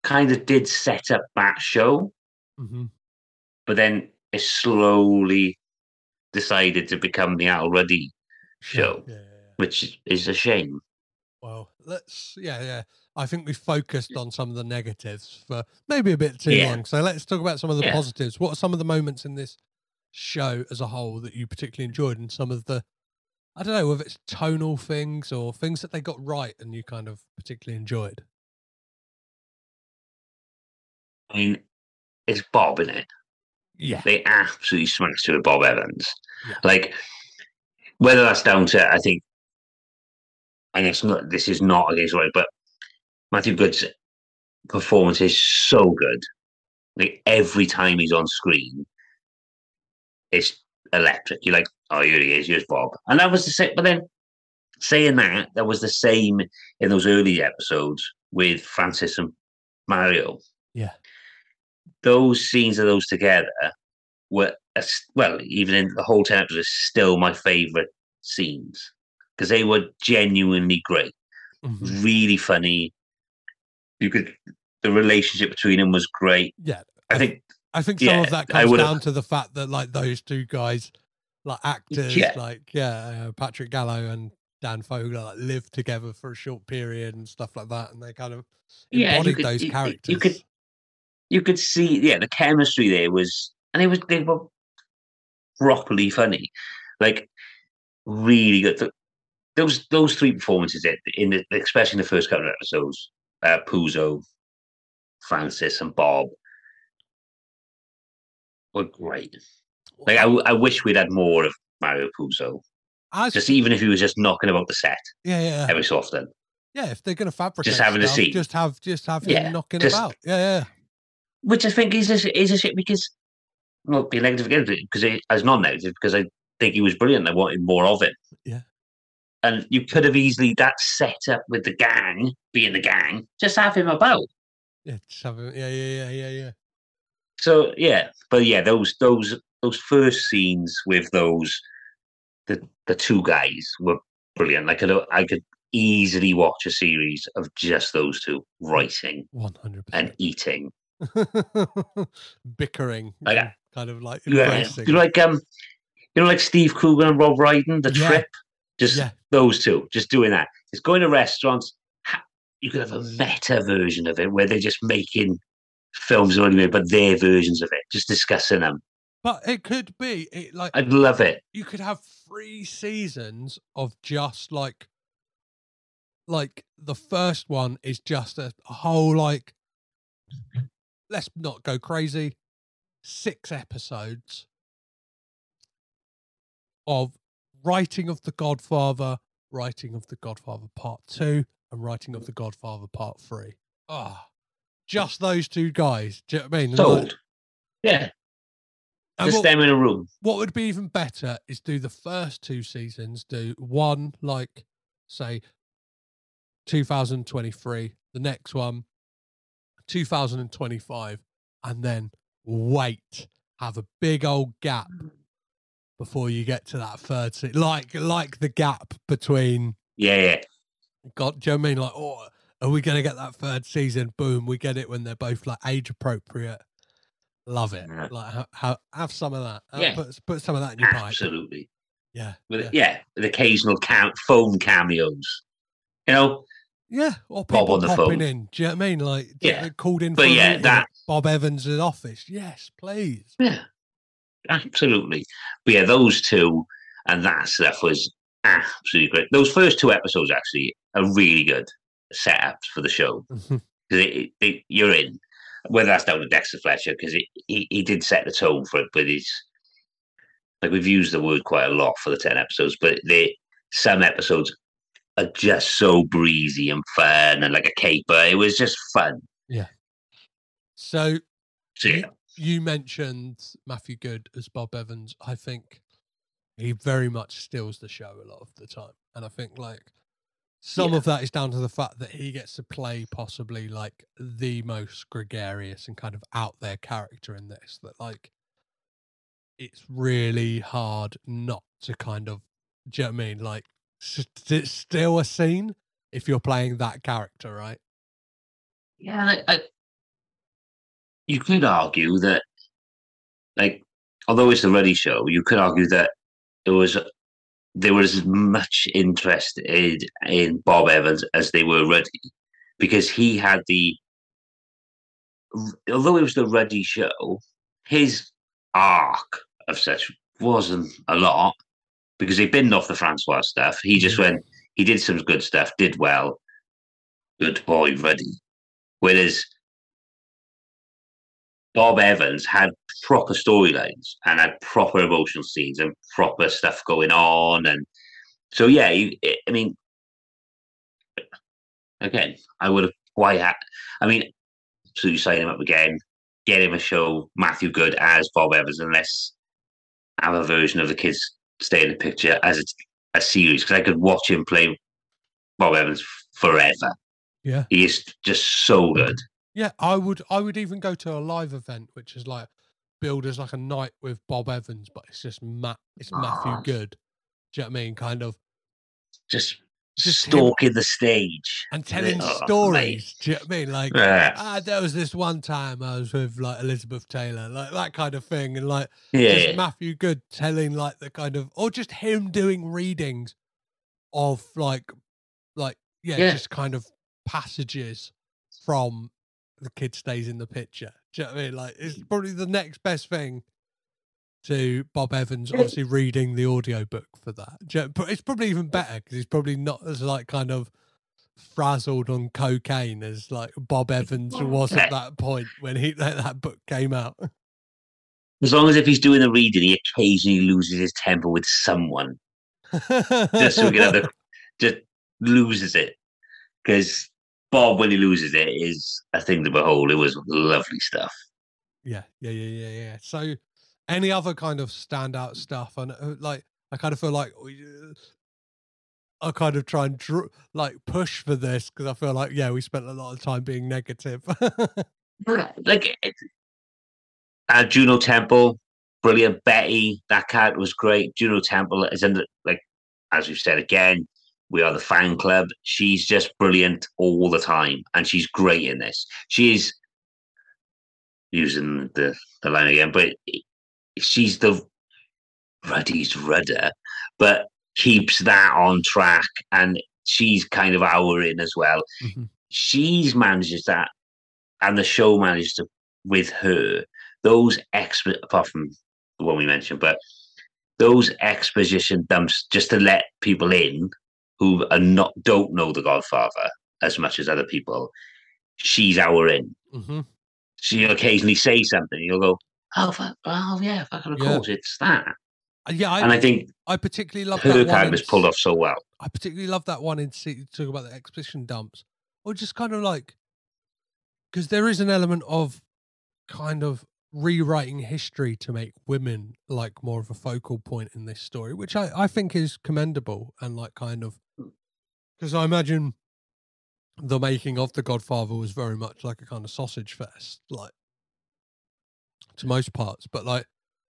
[SPEAKER 2] kind of did set up that show,
[SPEAKER 1] Mm-hmm.
[SPEAKER 2] but then it slowly decided to become the Al Ruddy show,
[SPEAKER 1] Yeah, yeah,
[SPEAKER 2] which is a shame.
[SPEAKER 1] Well, let's yeah, yeah. I think we focused on some of the negatives for maybe a bit too
[SPEAKER 2] Yeah.
[SPEAKER 1] long. So let's talk about some of the
[SPEAKER 2] Yeah.
[SPEAKER 1] positives. What are some of the moments in this show as a whole that you particularly enjoyed and some of the I don't know whether it's tonal things or things that they got right and you kind of particularly enjoyed.
[SPEAKER 2] Mean, it's Bob in it.
[SPEAKER 1] Yeah.
[SPEAKER 2] They absolutely smashed it with Bob Evans.
[SPEAKER 1] Yeah.
[SPEAKER 2] Like whether that's down to I think, and it's not. This is not against right, but Matthew Goode's performance is so good. Like every time he's on screen, it's electric. You're like, oh, here he is. Here's Bob, and that was the same. But then saying that, that was the same in those early episodes with Francis and Mario
[SPEAKER 1] Yeah.
[SPEAKER 2] Those scenes of those together were as- well, even in the whole episodes, is still my favorite scenes because they were genuinely great,
[SPEAKER 1] Mhm.
[SPEAKER 2] really funny. You could the relationship between them was great.
[SPEAKER 1] Yeah.
[SPEAKER 2] I think
[SPEAKER 1] I think some
[SPEAKER 2] Yeah,
[SPEAKER 1] of that comes down to the fact that like those two guys, like actors,
[SPEAKER 2] Yeah.
[SPEAKER 1] like yeah, uh, Patrick Gallo and Dan Fogler, like lived together for a short period and stuff like that, and they kind of
[SPEAKER 2] Yeah,
[SPEAKER 1] embodied
[SPEAKER 2] could-
[SPEAKER 1] those
[SPEAKER 2] you- you-
[SPEAKER 1] characters.
[SPEAKER 2] you could- you could see, yeah, the chemistry there was, and it was they were properly funny, like really good. Th- Those those three performances in, in the, especially in the first couple of episodes, uh, Puzo, Francis, and Bob were great. Like I, I wish we'd had more of Mario Puzo,
[SPEAKER 1] As,
[SPEAKER 2] just even if he was just knocking about the set
[SPEAKER 1] yeah, yeah,
[SPEAKER 2] every so often.
[SPEAKER 1] yeah. If they're going to fabricate, just
[SPEAKER 2] having a
[SPEAKER 1] stuff,
[SPEAKER 2] scene.
[SPEAKER 1] just have just have him
[SPEAKER 2] Yeah,
[SPEAKER 1] knocking
[SPEAKER 2] just-
[SPEAKER 1] about. Yeah, yeah,
[SPEAKER 2] which I think is a, is a shit because well, be negative again because it, as non-negative because I think he was brilliant. I wanted more of him.
[SPEAKER 1] Yeah.
[SPEAKER 2] and you could have easily that set up with the gang being the gang, just have him about.
[SPEAKER 1] yeah. Just have him. Yeah, yeah, yeah, yeah, yeah.
[SPEAKER 2] So yeah, but yeah, those those those first scenes with those the the two guys were brilliant. I could I could easily watch a series of just those two writing
[SPEAKER 1] One hundred
[SPEAKER 2] and
[SPEAKER 1] percent.
[SPEAKER 2] eating. <laughs>
[SPEAKER 1] Bickering,
[SPEAKER 2] Like,
[SPEAKER 1] kind of like
[SPEAKER 2] Yeah,
[SPEAKER 1] embracing.
[SPEAKER 2] you know, like um, you know, like Steve Coogan and Rob Brydon, the
[SPEAKER 1] Yeah.
[SPEAKER 2] trip. Just
[SPEAKER 1] Yeah.
[SPEAKER 2] those two, just doing that. It's going to restaurants. You could have a meta version of it where they're just making films but their versions of it, just discussing them.
[SPEAKER 1] But it could be it like
[SPEAKER 2] I'd love it.
[SPEAKER 1] you could have three seasons of just like like the first one is just a whole like let's not go crazy six episodes of writing of the godfather writing of the godfather part 2 and writing of the godfather part 3 ah just those two guys do you know what i mean? And, like-
[SPEAKER 2] Yeah, just
[SPEAKER 1] what-
[SPEAKER 2] them in a room.
[SPEAKER 1] what would be even better is do the first two seasons, do one like say 2023, the next one 2025, and then wait, have a big old gap before you get to that third season. Like like the gap between
[SPEAKER 2] Yeah, yeah.
[SPEAKER 1] God, do you know what I mean? Like, oh, are we gonna get that third season? Boom, we get it when they're both like age appropriate. Love it.
[SPEAKER 2] Yeah.
[SPEAKER 1] Like, ha- ha- have some of that. Uh,
[SPEAKER 2] Yeah.
[SPEAKER 1] Put, put some of that in your pipe.
[SPEAKER 2] Absolutely.
[SPEAKER 1] Yeah.
[SPEAKER 2] With
[SPEAKER 1] yeah.
[SPEAKER 2] yeah, with occasional cam- phone cameos. You know,
[SPEAKER 1] Yeah, or
[SPEAKER 2] Bob on the
[SPEAKER 1] popping
[SPEAKER 2] phone.
[SPEAKER 1] in. Do you know what I mean? Like,
[SPEAKER 2] Yeah.
[SPEAKER 1] called in
[SPEAKER 2] But
[SPEAKER 1] for a
[SPEAKER 2] yeah, that-
[SPEAKER 1] Bob Evans' office. Yes, please.
[SPEAKER 2] Yeah, absolutely. But yeah, those two and that stuff was absolutely great. Those first two episodes actually are really good setups for the show
[SPEAKER 1] mm-hmm.
[SPEAKER 2] because it, it, you're in. Whether that's down to Dexter Fletcher because he, he did set the tone for it, but he's like we've used the word quite a lot for the ten episodes, but they some episodes are just so breezy and fun and like a caper. It was just fun.
[SPEAKER 1] So
[SPEAKER 2] So yeah,
[SPEAKER 1] you, you mentioned Matthew Goode as Bob Evans. I think he very much steals the show a lot of the time, and I think like some
[SPEAKER 2] Yeah.
[SPEAKER 1] of that is down to the fact that he gets to play possibly like the most gregarious and kind of out there character in this. That like it's really hard not to kind of, do you know what I mean? Like st- still a scene if you're playing that character, right?
[SPEAKER 2] Yeah, I, I, you could argue that, like, although it's the Ruddy show, you could argue that it was there was as much interested in Bob Evans as they were Ruddy, because he had the. Although it was the Ruddy show, his arc of such wasn't a lot because he binned off the Francois stuff. He just went, he did some good stuff, did well. Good boy, Ruddy. Whereas Bob Evans had proper storylines and had proper emotional scenes and proper stuff going on. And so, yeah, he, I mean, again, I would have why had, I mean, so you sign him up again, get him a show, Matthew Goode as Bob Evans, unless have a version of the kids stay in the picture as a, a series because I could watch him play Bob Evans forever.
[SPEAKER 1] Yeah,
[SPEAKER 2] he is just so good.
[SPEAKER 1] Yeah, I would. I would even go to a live event, which is like billed as like a night with Bob Evans, but it's just Matt. It's Matthew ah. Good. Do you know what I mean? Kind of
[SPEAKER 2] just just stalking the stage
[SPEAKER 1] and telling oh, stories. Mate. Do you know what I mean? Like, yeah. ah, there was this one time I was with like Elizabeth Taylor, like that kind of thing, and like
[SPEAKER 2] yeah.
[SPEAKER 1] just Matthew Goode telling like the kind of, or just him doing readings of like, like yeah, yeah. just kind of passages from the kid stays in the picture. Do you know what I mean? Like, it's probably the next best thing to Bob Evans obviously reading the audiobook for that. But it's probably even better because he's probably not as like kind of frazzled on cocaine as like Bob Evans was at <laughs> that point when he that, that book came out. <laughs>
[SPEAKER 2] As long as if he's doing the reading, he occasionally loses his temper with someone, just so we can have the just loses it because Bob when he loses it is a thing to behold. It was lovely stuff.
[SPEAKER 1] Yeah, yeah, yeah, yeah, yeah. So any other kind of standout stuff and uh, like i kind of feel like i kind of try and dr- like push for this because i feel like yeah we spent a lot of time being negative. <laughs>
[SPEAKER 2] Like uh, juno temple brilliant betty that cat was great. Juno temple is in the, like as we've said again we are the fan club. She's just brilliant all the time and she's great in this. She's using the, the line again but she's the Ruddy's rudder, but keeps that on track, and she's kind of our in as well. Mm-hmm. She's manages that, and the show manages to with her those expo apart from the one we mentioned, but those exposition dumps just to let people in who are not don't know the Godfather as much as other people. She's our in. Mm-hmm. She occasionally say something, you'll go, oh, fuck, oh yeah, of yeah. course, it's that.
[SPEAKER 1] Uh, yeah, I,
[SPEAKER 2] and I think
[SPEAKER 1] I particularly love
[SPEAKER 2] her was pulled off so well.
[SPEAKER 1] I particularly love that one in talk about the exposition dumps, or just kind of like because there is an element of kind of rewriting history to make women like more of a focal point in this story, which I, I think is commendable and like kind of because I imagine the making of the Godfather was very much like a kind of sausage fest, like to most parts, but like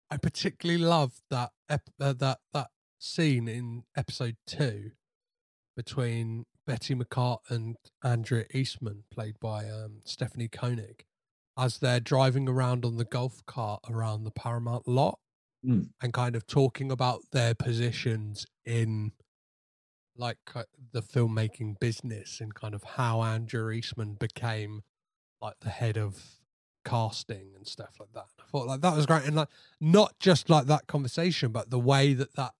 [SPEAKER 1] I particularly love that ep- uh, that that scene in episode two between Betty McCart and Andrea Eastman, played by um, Stephanie Koenig, as they're driving around on the golf cart around the Paramount lot
[SPEAKER 2] mm.
[SPEAKER 1] and kind of talking about their positions in like uh, the filmmaking business and kind of how Andrea Eastman became like the head of casting and stuff like that. I thought like that was great, and like not just like that conversation, but the way that that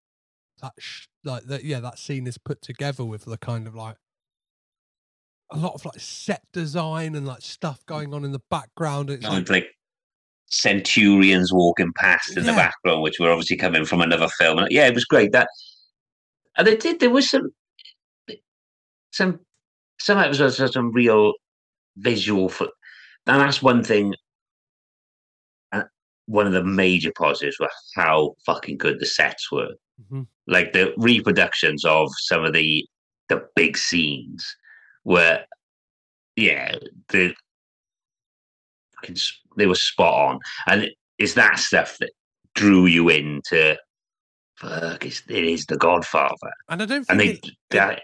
[SPEAKER 1] that sh- like that yeah that scene is put together with the kind of like a lot of like set design and like stuff mm. going on in the background. It's
[SPEAKER 2] like, like centurions walking past in yeah. the background, which were obviously coming from another film. And yeah, it was great. That and they did. There was some some some episodes had some real visual for and that's one thing. Uh, one of the major positives was how fucking good the sets were. Mm-hmm. Like the reproductions of some of the the big scenes were, yeah, the they were spot on, and it's that stuff that drew you into. Fuck, it is the Godfather,
[SPEAKER 1] and I don't think and they, it,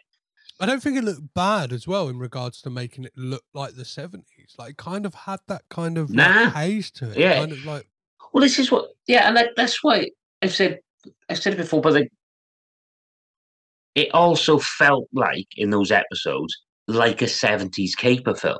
[SPEAKER 1] I don't think it looked bad as well in regards to making it look like the seventies. Like, kind of had that kind of nah. like, haze to it.
[SPEAKER 2] Yeah,
[SPEAKER 1] kind of like.
[SPEAKER 2] Well, this is what. Yeah, and that, that's why I've said I've said it before, but like it also felt like in those episodes like a 70s caper film.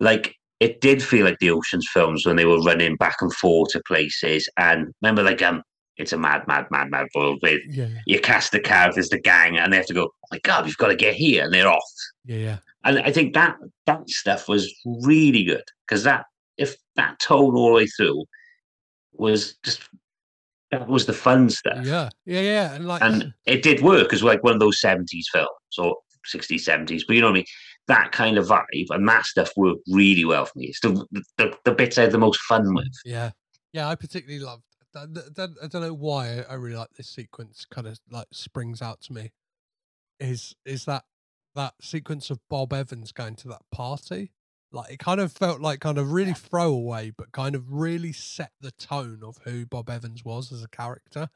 [SPEAKER 2] Like it did feel like the Ocean's films when they were running back and forth to places. And remember, like um, it's a mad, mad, mad, mad world with
[SPEAKER 1] Yeah, yeah,
[SPEAKER 2] you cast the characters, the gang, and they have to go. Oh my god, we've got to get here, and they're off.
[SPEAKER 1] yeah, yeah.
[SPEAKER 2] And I think that that stuff was really good because that if that tone all the way through was just that was the fun stuff.
[SPEAKER 1] Yeah, yeah, yeah. And like,
[SPEAKER 2] And it did work as like one of those seventies films or sixties, seventies. But you know what I mean? That kind of vibe and that stuff worked really well for me. It's the the, the bits I had the most fun with.
[SPEAKER 1] yeah, yeah. I particularly loved. I, I, I don't know why I, really like this sequence. Kind of like springs out to me. Is is that that sequence of Bob Evans going to that party? Like it kind of felt like kind of really throwaway, but kind of really set the tone of who Bob Evans was as a character.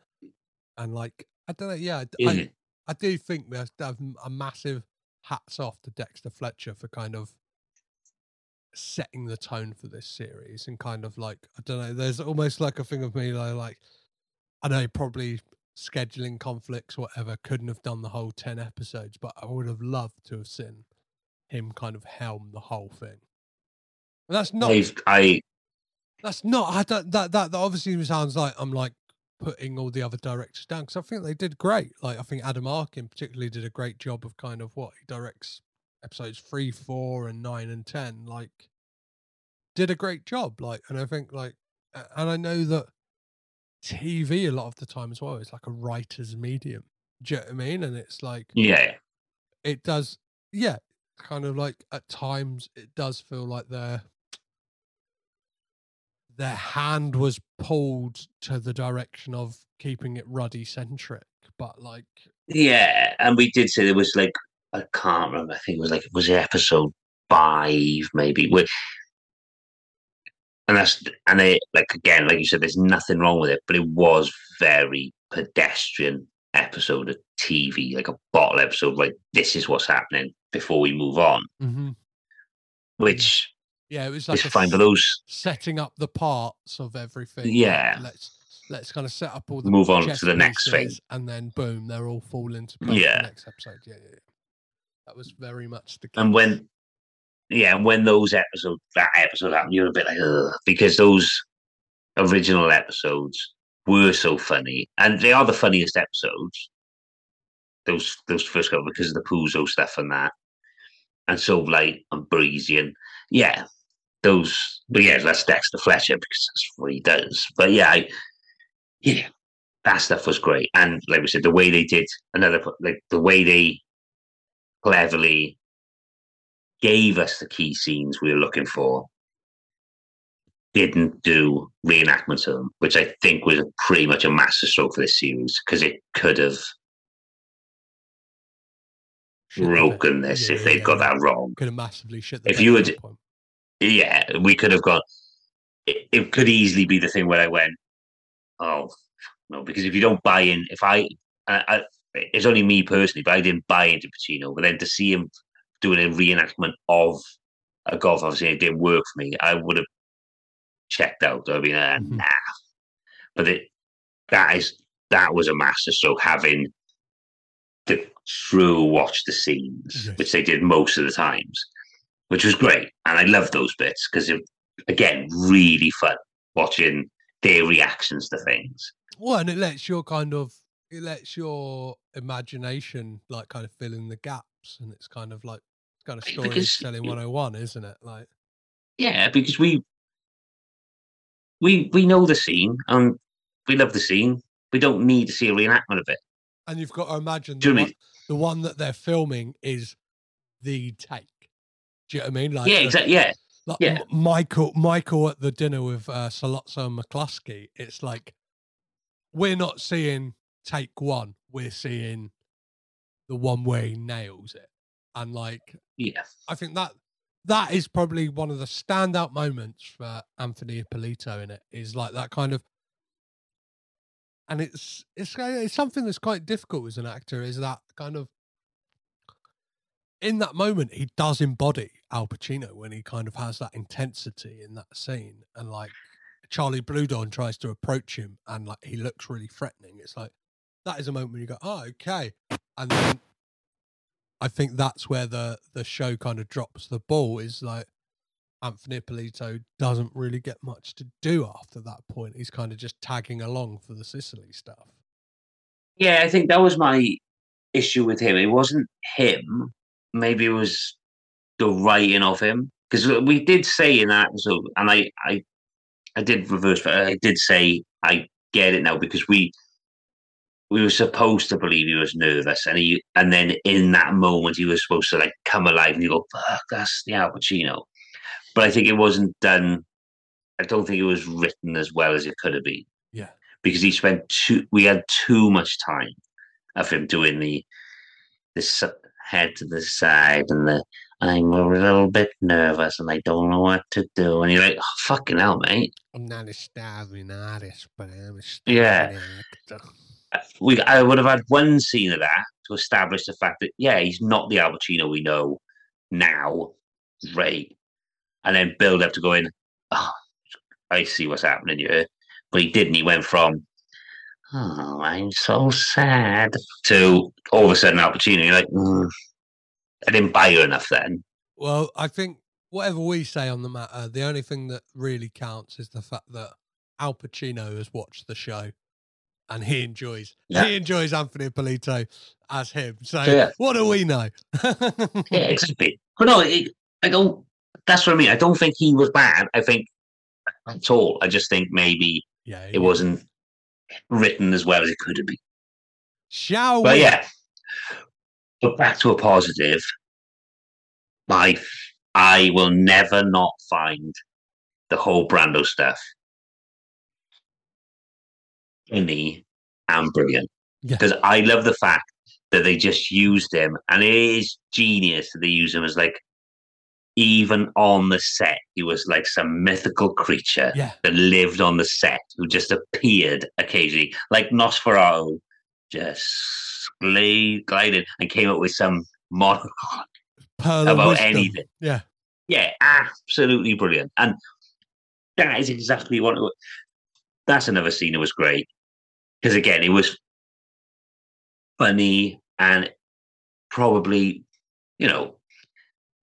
[SPEAKER 1] And like I don't know, yeah, I d- I.
[SPEAKER 2] Mm-hmm.
[SPEAKER 1] I do think we have have a massive hats off to Dexter Fletcher for kind of setting the tone for this series and kind of like I don't know. There's almost like a thing of me like, like I know probably scheduling conflicts, whatever, couldn't have done the whole ten episodes, but I would have loved to have seen him kind of helm the whole thing. And that's not
[SPEAKER 2] I've, I
[SPEAKER 1] that's not I don't, that that that obviously sounds like I'm like putting all the other directors down because I think they did great. Like I think Adam Arkin particularly did a great job of kind of what he directs episodes three, four, and nine and ten. Like did a great job. Like and I think like and I know that TV a lot of the time as well is like a writer's medium. Do you know what I mean? And it's like
[SPEAKER 2] yeah
[SPEAKER 1] it does yeah kind of like at times it does feel like their their hand was pulled to the direction of keeping it ruddy centric but like
[SPEAKER 2] yeah, and we did say there was like I can't remember. I think it was like it was it episode five maybe? Where, and that's and it like again, like you said, there's nothing wrong with it, but it was very pedestrian episode of TV, like a bottle episode. Like this is what's happening before we move on, mm-hmm. which
[SPEAKER 1] yeah it was like
[SPEAKER 2] fine. But those
[SPEAKER 1] setting up the parts of everything
[SPEAKER 2] Yeah.
[SPEAKER 1] let's let's kind of set up all the
[SPEAKER 2] Move on to the next thing.
[SPEAKER 1] and then boom they're all fall into place
[SPEAKER 2] Yeah.
[SPEAKER 1] the next episode yeah, yeah, yeah. That was very much the case.
[SPEAKER 2] and when yeah, and when those episodes that episode happened, you're a bit like Ugh, because those original episodes were so funny, and they are the funniest episodes. Those those first couple because of the Puzo stuff and that, and so light and breezy and yeah, those. But yeah, that's Dexter Fletcher because that's what he does. But yeah, I, yeah, that stuff was great, and like we said, the way they did another like the way they cleverly gave us the key scenes we were looking for, didn't do reenactments of them, which I think was pretty much a masterstroke for this series because it could have
[SPEAKER 1] Shit the bed.
[SPEAKER 2] broken this
[SPEAKER 1] Yeah,
[SPEAKER 2] if they'd
[SPEAKER 1] yeah,
[SPEAKER 2] got
[SPEAKER 1] yeah.
[SPEAKER 2] that wrong.
[SPEAKER 1] could have massively shit the
[SPEAKER 2] If you had- Yeah, we could have gone. It, it could easily be the thing where I went, oh no, because if you don't buy in, if I, I, I it's only me personally, but I didn't buy into Pacino. But then to see him doing a reenactment of a golf, obviously it didn't work for me. I would have checked out. I'd been uh,
[SPEAKER 1] Mhm.
[SPEAKER 2] nah. But it, that is that was a masterstroke having the crew watch the scenes,
[SPEAKER 1] Yes.
[SPEAKER 2] which they did most of the times, which was great. And I love those bits because it again, really fun watching their reactions to things.
[SPEAKER 1] Well, and it lets your kind of it lets your imagination like kind of fill in the gaps, and it's kind of like it's kind of storytelling 101, isn't it? Like,
[SPEAKER 2] Yeah, because we we we know the scene and we love the scene. We don't need to see a reenactment of it.
[SPEAKER 1] and you've got to imagine the one,
[SPEAKER 2] what
[SPEAKER 1] the one that they're filming is the take. Do you know what I mean? Like,
[SPEAKER 2] yeah, exactly. Yeah,
[SPEAKER 1] like
[SPEAKER 2] yeah.
[SPEAKER 1] Michael, Michael at the dinner with uh, Sollozzo and McCluskey. It's like we're not seeing take one; we're seeing the one where he nails it, and like
[SPEAKER 2] yes,
[SPEAKER 1] I think that that is probably one of the standout moments for Anthony Ippolito in it. Is like that kind of, and it's it's it's something that's quite difficult as an actor. Is that kind of in that moment he does embody Al Pacino when he kind of has that intensity in that scene, and like Charlie Bluhdorn tries to approach him, and like he looks really threatening. It's like that is a moment when you go, oh okay, and then I think that's where the the show kind of drops the ball. Is like Anthony Ippolito doesn't really get much to do after that point. He's kind of just tagging along for the Sicily stuff.
[SPEAKER 2] Yeah, I think that was my issue with him. It wasn't him. Maybe it was the writing of him. Because we did say in that and I, I, I did reverse, but I did say I get it now because we, we were supposed to believe he was nervous, and he, and then in that moment he was supposed to like come alive, and you go, "Fuck, that's the Al Pacino." But I think it wasn't done. I don't think it was written as well as it could have been.
[SPEAKER 1] Yeah,
[SPEAKER 2] because he spent too. We had too much time of him doing the this head to the side and the I'm a little bit nervous and I don't know what to do. And you're like, oh, fucking hell, mate.
[SPEAKER 1] I'm not a starving artist, but I'm a starving
[SPEAKER 2] Yeah.
[SPEAKER 1] actor.
[SPEAKER 2] We, I would have had one scene of that to establish the fact that, yeah, he's not the Al Pacino we know now. Great. And then build up to going, oh, I see what's happening here. But he didn't. He went from, oh, I'm so sad, to all of a sudden Al Pacino. You're like, mm, I didn't buy you enough then.
[SPEAKER 1] Well, I think whatever we say on the matter, the only thing that really counts is the fact that Al Pacino has watched the show and he enjoys
[SPEAKER 2] Yeah.
[SPEAKER 1] he enjoys Anthony Ippolito as him. So
[SPEAKER 2] Yeah.
[SPEAKER 1] what do we know? <laughs>
[SPEAKER 2] Yeah, exactly. But no, it, I don't. That's what I mean. I don't think he was bad. I think at all. I just think maybe
[SPEAKER 1] yeah,
[SPEAKER 2] it wasn't written as well as it could have been.
[SPEAKER 1] Shall
[SPEAKER 2] But
[SPEAKER 1] we?
[SPEAKER 2] yeah. But back to a positive. My, I will never not find the whole Brando stuff funny and brilliant.
[SPEAKER 1] Yeah.
[SPEAKER 2] Because I love the fact that they just used him, and it is genius that they use him as like, even on the set, he was like some mythical creature
[SPEAKER 1] Yeah.
[SPEAKER 2] that lived on the set who just appeared occasionally, like Nosferatu, just glide, glided and came up with some monologue
[SPEAKER 1] Pearl
[SPEAKER 2] about
[SPEAKER 1] wisdom.
[SPEAKER 2] anything.
[SPEAKER 1] Yeah.
[SPEAKER 2] Yeah, absolutely brilliant. And that is exactly what. It was. That's another scene that was great because again, it was funny and probably, you know,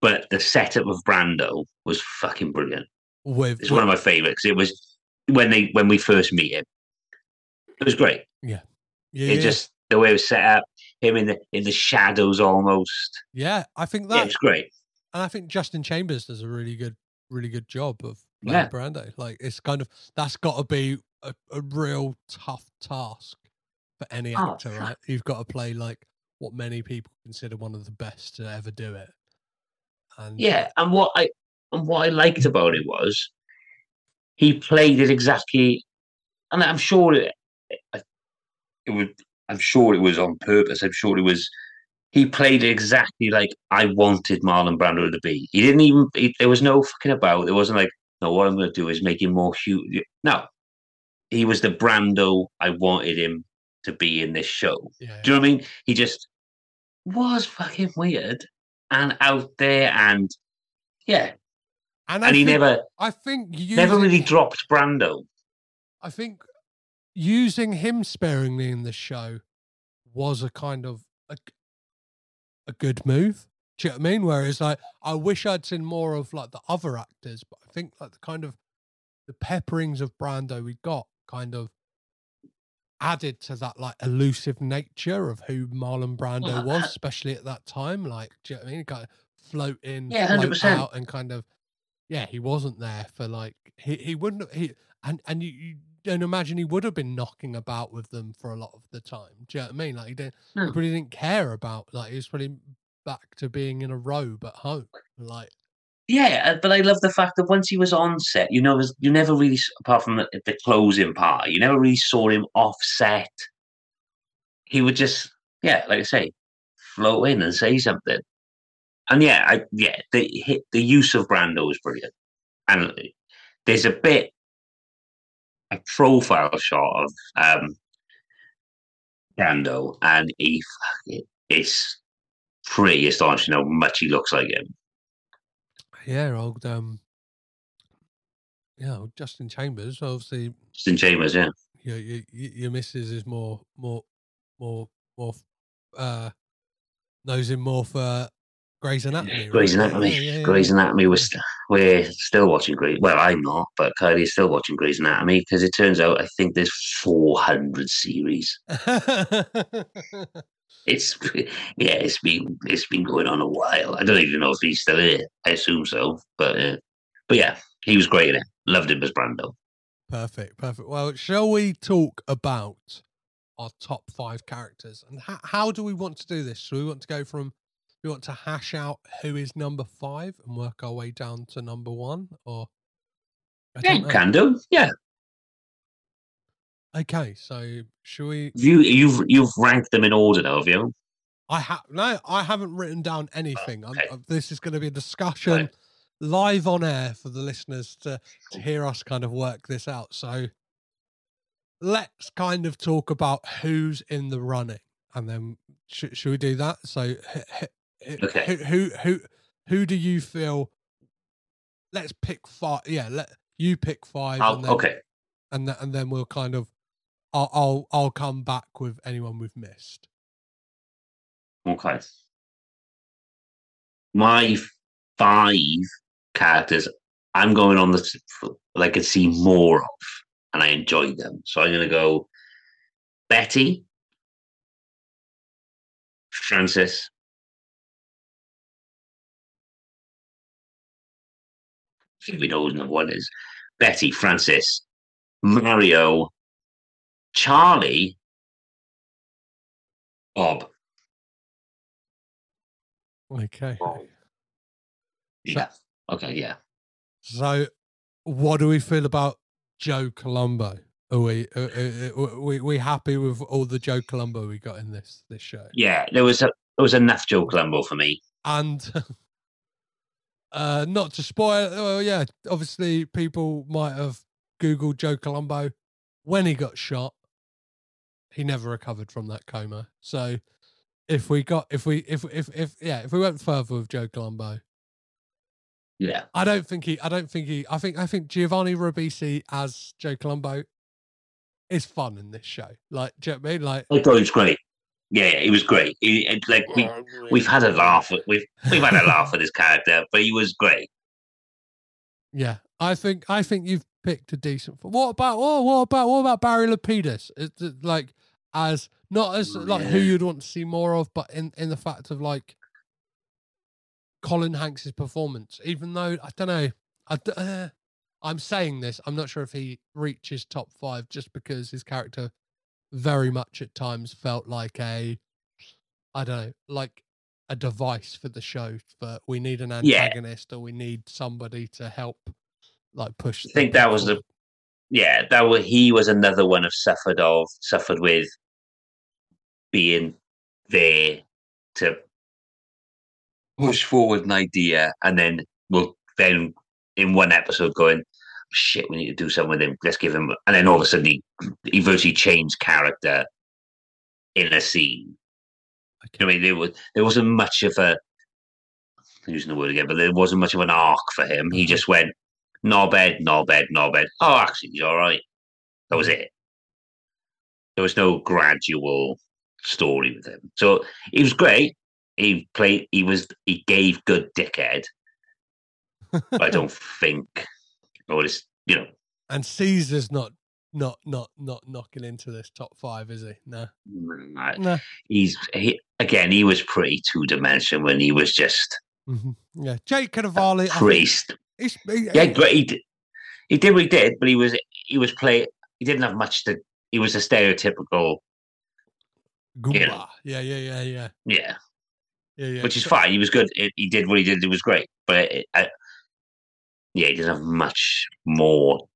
[SPEAKER 2] but the setup of Brando was fucking brilliant.
[SPEAKER 1] With,
[SPEAKER 2] It's one of my favorites. It was when they when we first meet him. It was great.
[SPEAKER 1] yeah,
[SPEAKER 2] It
[SPEAKER 1] yeah.
[SPEAKER 2] just the way it was set up, him in the in the shadows almost.
[SPEAKER 1] yeah, I think
[SPEAKER 2] Yeah, it was great.
[SPEAKER 1] and I think Justin Chambers does a really good, really good job of
[SPEAKER 2] Yeah.
[SPEAKER 1] playing Brando. Like it's kind of that's got to be a, a real tough task for any
[SPEAKER 2] Oh,
[SPEAKER 1] actor, right? You've got to play like what many people consider one of the best to ever do it. And
[SPEAKER 2] Yeah, and what I and what I liked about it was he played it exactly, and I'm sure it, it would. I'm sure it was on purpose. I'm sure it was. He played it exactly like I wanted Marlon Brando to be. He didn't even. He, there was no fucking about. It wasn't like, no. What I'm going to do is make him more huge. No, he was the Brando I wanted him to be in this show.
[SPEAKER 1] yeah,
[SPEAKER 2] Do you know what I mean? He just was fucking weird and out there, and yeah,
[SPEAKER 1] and, I
[SPEAKER 2] and he
[SPEAKER 1] think,
[SPEAKER 2] never
[SPEAKER 1] I think using,
[SPEAKER 2] never really dropped Brando.
[SPEAKER 1] I think using him sparingly in the show was a kind of a, a good move. Do you know what I mean? Whereas like I wish I'd seen more of like the other actors, but I think like the kind of the pepperings of Brando we got kind of added to that like elusive nature of who Marlon Brando
[SPEAKER 2] Well,
[SPEAKER 1] was,
[SPEAKER 2] uh,
[SPEAKER 1] especially at that time. Like, do you know what I mean? Kind of float in,
[SPEAKER 2] Yeah,
[SPEAKER 1] float
[SPEAKER 2] 100%.
[SPEAKER 1] out, and kind of yeah, he wasn't there for like he he wouldn't have- he and and you, you don't imagine he would have been knocking about with them for a lot of the time. Do you know what I mean? Like he didn't he probably didn't care about like he was probably back to being in a robe at home. Like
[SPEAKER 2] Yeah, uh, but I love the fact that once he was on set, you know, you never really, apart from the, the closing part, you never really saw him off set. He would just, yeah, like I say, float in and say something. And yeah, I, yeah, the the use of Brando is brilliant. And there's a bit, a profile shot of um, Brando, and he, it's pretty astonishing how much he looks like him.
[SPEAKER 1] Yeah, old um yeah, old Justin Chambers. Obviously,
[SPEAKER 2] Justin Chambers, yeah.
[SPEAKER 1] your your, your missus is more more more more uh Knows him more for Grey's Anatomy.
[SPEAKER 2] Grey's
[SPEAKER 1] right?
[SPEAKER 2] Anatomy.
[SPEAKER 1] Yeah, yeah, yeah,
[SPEAKER 2] Grey's. Anatomy. We're, st- we're still watching Grey's. Well, I'm not, but Kylie's still watching Grey's Anatomy because it turns out I think there's 400 series. <laughs> It's yeah, it's been it's been going on a while. I don't even know if he's still in it. I assume so, but uh, but yeah, he was great in it. Loved him as Brando.
[SPEAKER 1] perfect, perfect. Well, shall we talk about our top five characters and how, how do we want to do this? Do we want to go from? We want to hash out who is number five and work our way down to number one, or? I
[SPEAKER 2] Yeah, you
[SPEAKER 1] know.
[SPEAKER 2] can do. Yeah,
[SPEAKER 1] Okay, so should we?
[SPEAKER 2] you you've you've ranked them in order now, have you?
[SPEAKER 1] I have no, I haven't written down anything. I'm,
[SPEAKER 2] okay.
[SPEAKER 1] uh, this is going to be a discussion
[SPEAKER 2] Right.
[SPEAKER 1] live on air for the listeners to to hear us kind of work this out. So let's kind of talk about who's in the running, and then should, should we do that? So h- h- h-
[SPEAKER 2] Okay.
[SPEAKER 1] who, who who who do you feel? Let's pick five. Yeah, let you pick 5
[SPEAKER 2] I'll,
[SPEAKER 1] and then,
[SPEAKER 2] okay,
[SPEAKER 1] and then, and then we'll kind of. I'll, I'll I'll come back with anyone we've missed.
[SPEAKER 2] okay. My five characters, I'm going on the that I could see more of, and I enjoy them. So I'm going to go Betty, Francis, we know who one is. Betty, Francis, Mario, Charlie, Bob.
[SPEAKER 1] Okay.
[SPEAKER 2] Yeah. Okay. Yeah.
[SPEAKER 1] So, what do we feel about Joe Colombo? Are we are, are, are we we happy with all the Joe Colombo we got in this this show?
[SPEAKER 2] Yeah. There was a there was enough Joe Colombo for me.
[SPEAKER 1] And <laughs> uh not to spoil, well, yeah, obviously people might have googled Joe Colombo when he got shot. He never recovered from that coma. So, if we got if we if if if yeah if we went further with Joe Colombo,
[SPEAKER 2] Yeah.
[SPEAKER 1] I don't think he. I don't think he. I think. I think Giovanni Ribisi as Joe Colombo is fun in this show. Like, do you know what I mean? Like,
[SPEAKER 2] I thought he was great. Yeah, yeah, he was great. He, it- like we we've had a laugh. At, we've we've had a laugh at his character, but he was great.
[SPEAKER 1] yeah. I think. I think you've picked a decent. What about? Oh, what about? What about Barry Lapidus? It's like as not as like who you'd want to see more of, but in in the fact of like Colin Hanks's performance. Even though I don't know, I d- uh, I'm saying this. I'm not sure if he reaches top five just because his character very much at times felt like a, I don't know, like a device for the show. But we need an
[SPEAKER 2] Yeah.
[SPEAKER 1] antagonist or we need somebody to help, like push.
[SPEAKER 2] I think that was the yeah that was he was another one of suffered of suffered with being there to push forward an idea and then we'll then in one episode going shit we need to do something with him. Let's give him and then all of a sudden he, he virtually changed character in a scene. I mean there was there wasn't much of a I'm using the word again but there wasn't much of an arc for him. He just went knobhead knobhead knobhead oh actually he's all right. That was mm. it. There was no gradual story with him. So he was great. He played he was he gave good dickhead. <laughs> I don't think or it's you know.
[SPEAKER 1] And Caesar's not not not not knocking into this top five, is he? No, no.
[SPEAKER 2] he's he, again he was pretty two dimensional when he was just
[SPEAKER 1] hmm Yeah, Jake Cannavale.
[SPEAKER 2] Priest.
[SPEAKER 1] he-
[SPEAKER 2] yeah great. He did, he did what he did but he was he was play he didn't have much to he was a stereotypical
[SPEAKER 1] Goomba. Yeah, yeah, yeah, yeah,
[SPEAKER 2] yeah.
[SPEAKER 1] Yeah, yeah.
[SPEAKER 2] which is fine. He was good. He, he did what he did. It was great. But it, I, yeah he didn't have much more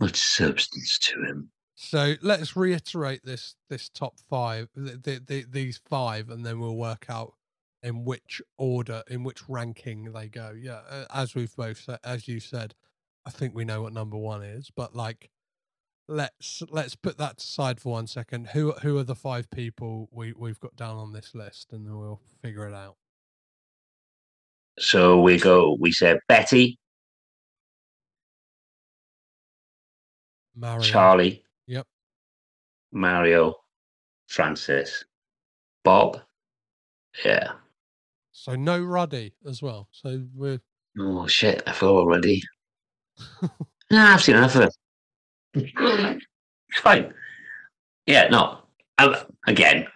[SPEAKER 2] much substance to him.
[SPEAKER 1] So let's reiterate this this top five, th th th these five, and then we'll work out in which order, in which ranking they go. Yeah, as we've both said, as you said, I think we know what number one is, but like, let's let's put that aside for one second. Who who are the five people we we've got down on this list, and then we'll figure it out.
[SPEAKER 2] so we go we said Betty
[SPEAKER 1] Mario.
[SPEAKER 2] Charlie
[SPEAKER 1] Yep.
[SPEAKER 2] Mario Francis Bob Yeah.
[SPEAKER 1] So no Ruddy as well. So we're
[SPEAKER 2] Oh shit! I forgot already. <laughs> nah, I've seen enough of it. It's fine. Yeah, no. Um, again,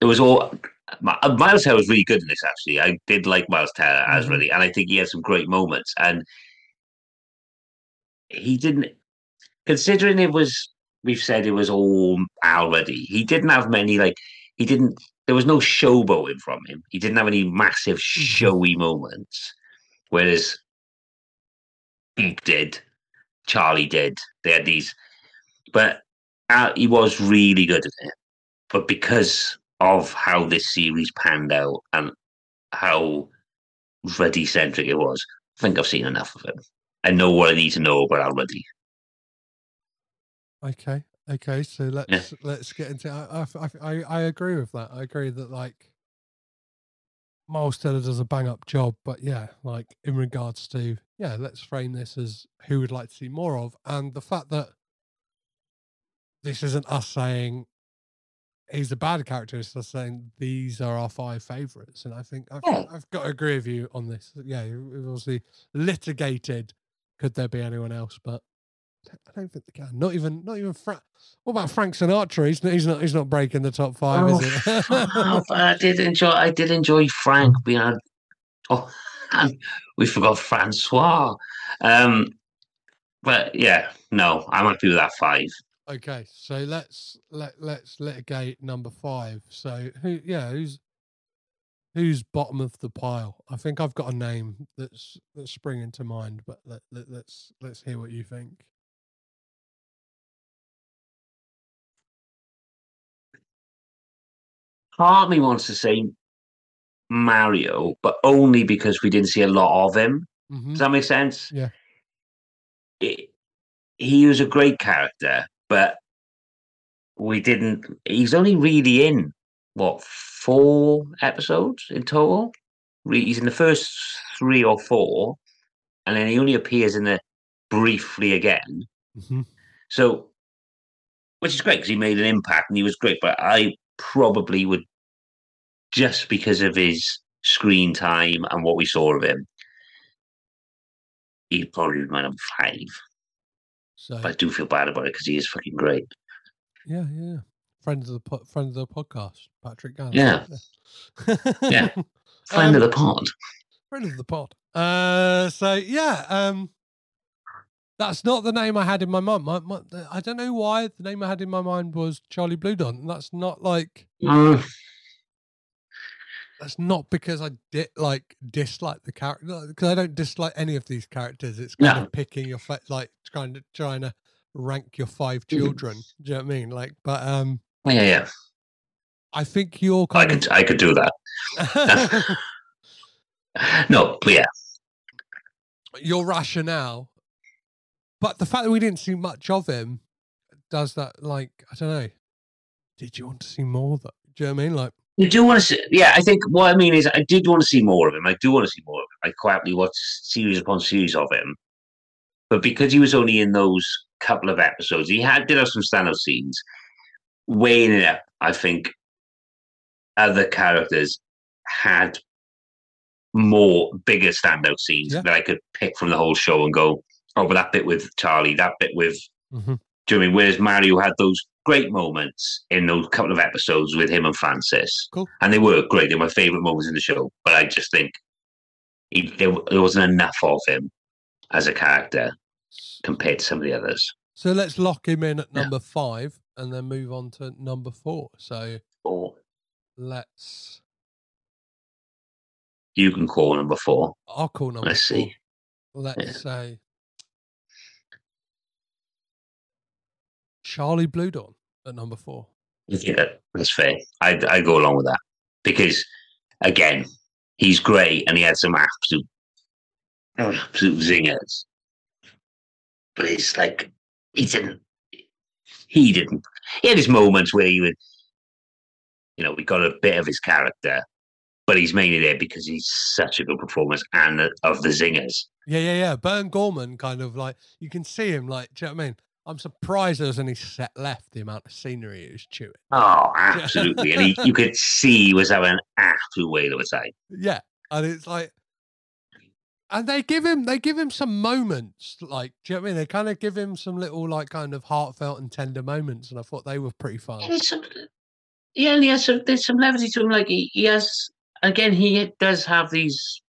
[SPEAKER 2] it was all. Uh, Miles Teller was really good in this. Actually, I did like Miles Teller as
[SPEAKER 1] Mhm.
[SPEAKER 2] really, and I think he had some great moments. And he didn't, considering it was. We've said it was all already. He didn't have many like. He didn't. There was no showboating from him. He didn't have any massive showy moments. Whereas Pete did, Charlie did. They had these, but uh, he was really good at it. But because of how this series panned out and how Ruddy centric it was, I think I've seen enough of him. I know what I need to know about Ruddy.
[SPEAKER 1] okay. Okay. So let's let's get into. I, I I I agree with that. I agree that like Miles Teller does a bang up job, but yeah, like in regards to yeah, let's frame this as who would like to see more of, and the fact that this isn't us saying he's a bad character, it's us saying these are our five favorites, and I think I've,
[SPEAKER 2] Yeah.
[SPEAKER 1] I've got to agree with you on this. Yeah, we've obviously litigated. Could there be anyone else? But I don't think they can. Not even, not even Frank. What about Frank Sinatra? He's not, he's not, he's not breaking the top five,
[SPEAKER 2] Oh,
[SPEAKER 1] is <laughs> it?
[SPEAKER 2] Oh, I did enjoy. I did enjoy Frank being. Oh, and we forgot Francois. Um, but yeah, no, I'm happy with that five.
[SPEAKER 1] Okay, so let's let let's litigate number five. So who, yeah, who's who's bottom of the pile? I think I've got a name that's that's springing to mind, but let, let let's let's hear what you think.
[SPEAKER 2] Part of me wants to say Mario, but only because we didn't see a lot of him.
[SPEAKER 1] hmm
[SPEAKER 2] Does that make sense?
[SPEAKER 1] Yeah.
[SPEAKER 2] It- he was a great character, but we didn't. He's only really in what four episodes in total. He's in the first three or four, and then he only appears in the briefly again.
[SPEAKER 1] hmm
[SPEAKER 2] So, which is great because he made an impact and he was great. But I probably would, just because of his screen time and what we saw of him, he'd probably my number five.
[SPEAKER 1] So
[SPEAKER 2] But I do feel bad about it because he is fucking great.
[SPEAKER 1] yeah, yeah, friend of the po- friend of the podcast, Patrick Gallo.
[SPEAKER 2] Yeah. <laughs> Yeah. Friend of
[SPEAKER 1] Um,
[SPEAKER 2] the pod.
[SPEAKER 1] friend of the pod. Uh, so yeah, um, that's not the name I had in my mind. My, my, I don't know why the name I had in my mind was Charlie Bluhdorn. and That's not like
[SPEAKER 2] Mm,
[SPEAKER 1] that's not because I did like dislike the character because I don't dislike any of these characters. It's kind
[SPEAKER 2] No.
[SPEAKER 1] of picking your fa- like trying to trying to rank your five
[SPEAKER 2] Mhm.
[SPEAKER 1] children. Do you know what I mean? Like, but um,
[SPEAKER 2] yeah, yeah.
[SPEAKER 1] I think you're
[SPEAKER 2] I could, I could do that. <laughs> No, yeah.
[SPEAKER 1] your rationale. But the fact that we didn't see much of him does that like I don't know. Did you want to see more That Do you know what I mean? Like
[SPEAKER 2] You do want to see, yeah. I think what I mean is, I did want to see more of him. I do want to see more of him. I quite happily watched series upon series of him, but because he was only in those couple of episodes, he had did have some standout scenes. Weighing it up, I think other characters had more bigger standout scenes
[SPEAKER 1] Yeah.
[SPEAKER 2] that I could pick from the whole show and go, oh, but that bit with Charlie, that bit with
[SPEAKER 1] Mhm.
[SPEAKER 2] do you know I mean? Whereas Mario had those great moments in those couple of episodes with him and Francis.
[SPEAKER 1] Cool.
[SPEAKER 2] And they were great. They were my favourite moments in the show. But I just think he, there, there wasn't enough of him as a character compared to some of the others.
[SPEAKER 1] so let's lock him in at
[SPEAKER 2] Yeah.
[SPEAKER 1] number five and then move on to number four. So
[SPEAKER 2] Or
[SPEAKER 1] let's
[SPEAKER 2] you can call number four.
[SPEAKER 1] I'll call number
[SPEAKER 2] Let's
[SPEAKER 1] four.
[SPEAKER 2] see.
[SPEAKER 1] Let's
[SPEAKER 2] Yeah.
[SPEAKER 1] say Charlie Bluhdorn at number four.
[SPEAKER 2] Yeah, that's fair. I I go along with that because again, he's great and he had some absolute absolute zingers. But it's like he didn't. He didn't. He had his moments where he would, you know, we got a bit of his character, but he's mainly there because he's such a good performance and of the zingers.
[SPEAKER 1] Yeah, yeah, yeah. Burn Gorman kind of like you can see him like, do you know what I mean? I'm surprised there was any set left. The amount of scenery he was chewing.
[SPEAKER 2] Oh, <laughs> absolutely. and he, you could see he was having an absolute whale of a time.
[SPEAKER 1] Yeah, and it's like, and they give him they give him some moments. Like, do you know what I mean? They kind of give him some little like kind of heartfelt and tender moments, and I thought they were pretty fun.
[SPEAKER 2] There's some, yeah, and he has some, there's some levity to him. Like he, he has, again, he does have these.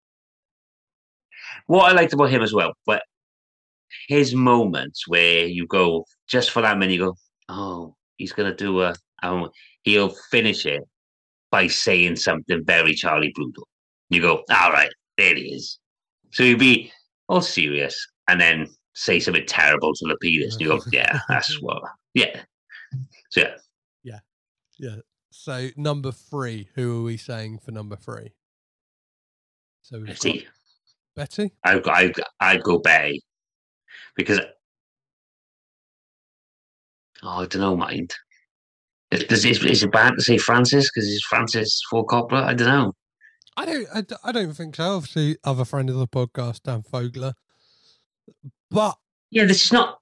[SPEAKER 2] What I liked about him as well, but his moments where you go just for that minute, you go, oh, he's gonna do a, um, he'll finish it by saying something very Charlie Brutal. You go, all right, there he is. So you'd be all serious and then say something terrible to Lapidus. And you go, <laughs> yeah, that's what, yeah. So yeah.
[SPEAKER 1] Yeah. Yeah. So number three, who are we saying for number three? So we've got
[SPEAKER 2] Betty.
[SPEAKER 1] Betty.
[SPEAKER 2] Go- I'd, I'd go Betty because oh, I don't know, mind. Is, is, is it bad to say Francis because he's Francis Ford Coppola? I don't know.
[SPEAKER 1] I don't. I, I don't think so. Obviously, other friend of the podcast, Dan Fogler. But
[SPEAKER 2] Yeah, this is not.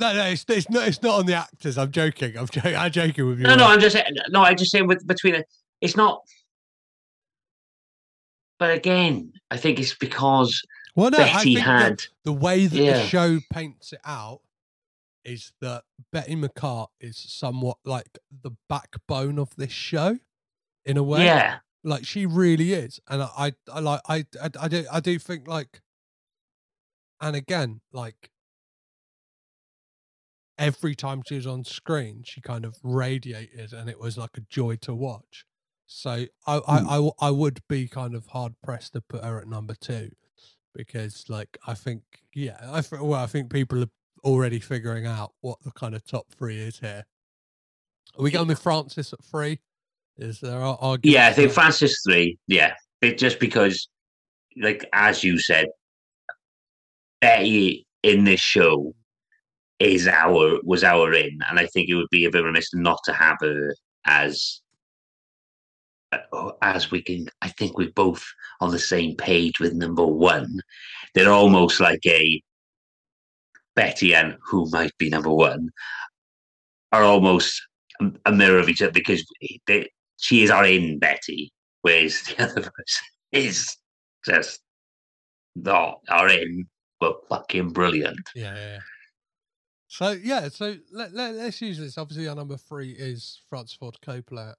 [SPEAKER 1] no, no, it's, it's not. It's not on the actors. I'm joking. I'm joking. I'm joking with you.
[SPEAKER 2] No, no, I'm just saying. No, I just saying with between it. It's not. But again, I think it's because
[SPEAKER 1] Well, no, I
[SPEAKER 2] Betty
[SPEAKER 1] think
[SPEAKER 2] had.
[SPEAKER 1] the, the way that the show paints it out is that Betty McCartt is somewhat like the backbone of this show, in a way.
[SPEAKER 2] Yeah,
[SPEAKER 1] like she really is and i i, like I, I i do i do think like and again like every time she was on screen she kind of radiated and it was like a joy to watch so i I,
[SPEAKER 2] Hmm.
[SPEAKER 1] I I would be kind of hard pressed to put her at number two because like i think yeah i well i think people are already figuring out what the kind of top three is here are we going with francis at three is there ar- argument
[SPEAKER 2] yeah. I think Francis three. Yeah, it, just because, like as you said, Betty in this show is our was our in, and I think it would be a bit remiss not to have her as Oh, as we can. I think we're both on the same page with number one. They're almost like a Betty and who might be number one are almost a- mirror of each other because they, she is our in Betty, whereas the <laughs> other person is just not our in, but fucking brilliant.
[SPEAKER 1] Yeah, yeah, yeah. So yeah, so let, let, let's use this. Obviously, our number three is Francis Ford Coppola.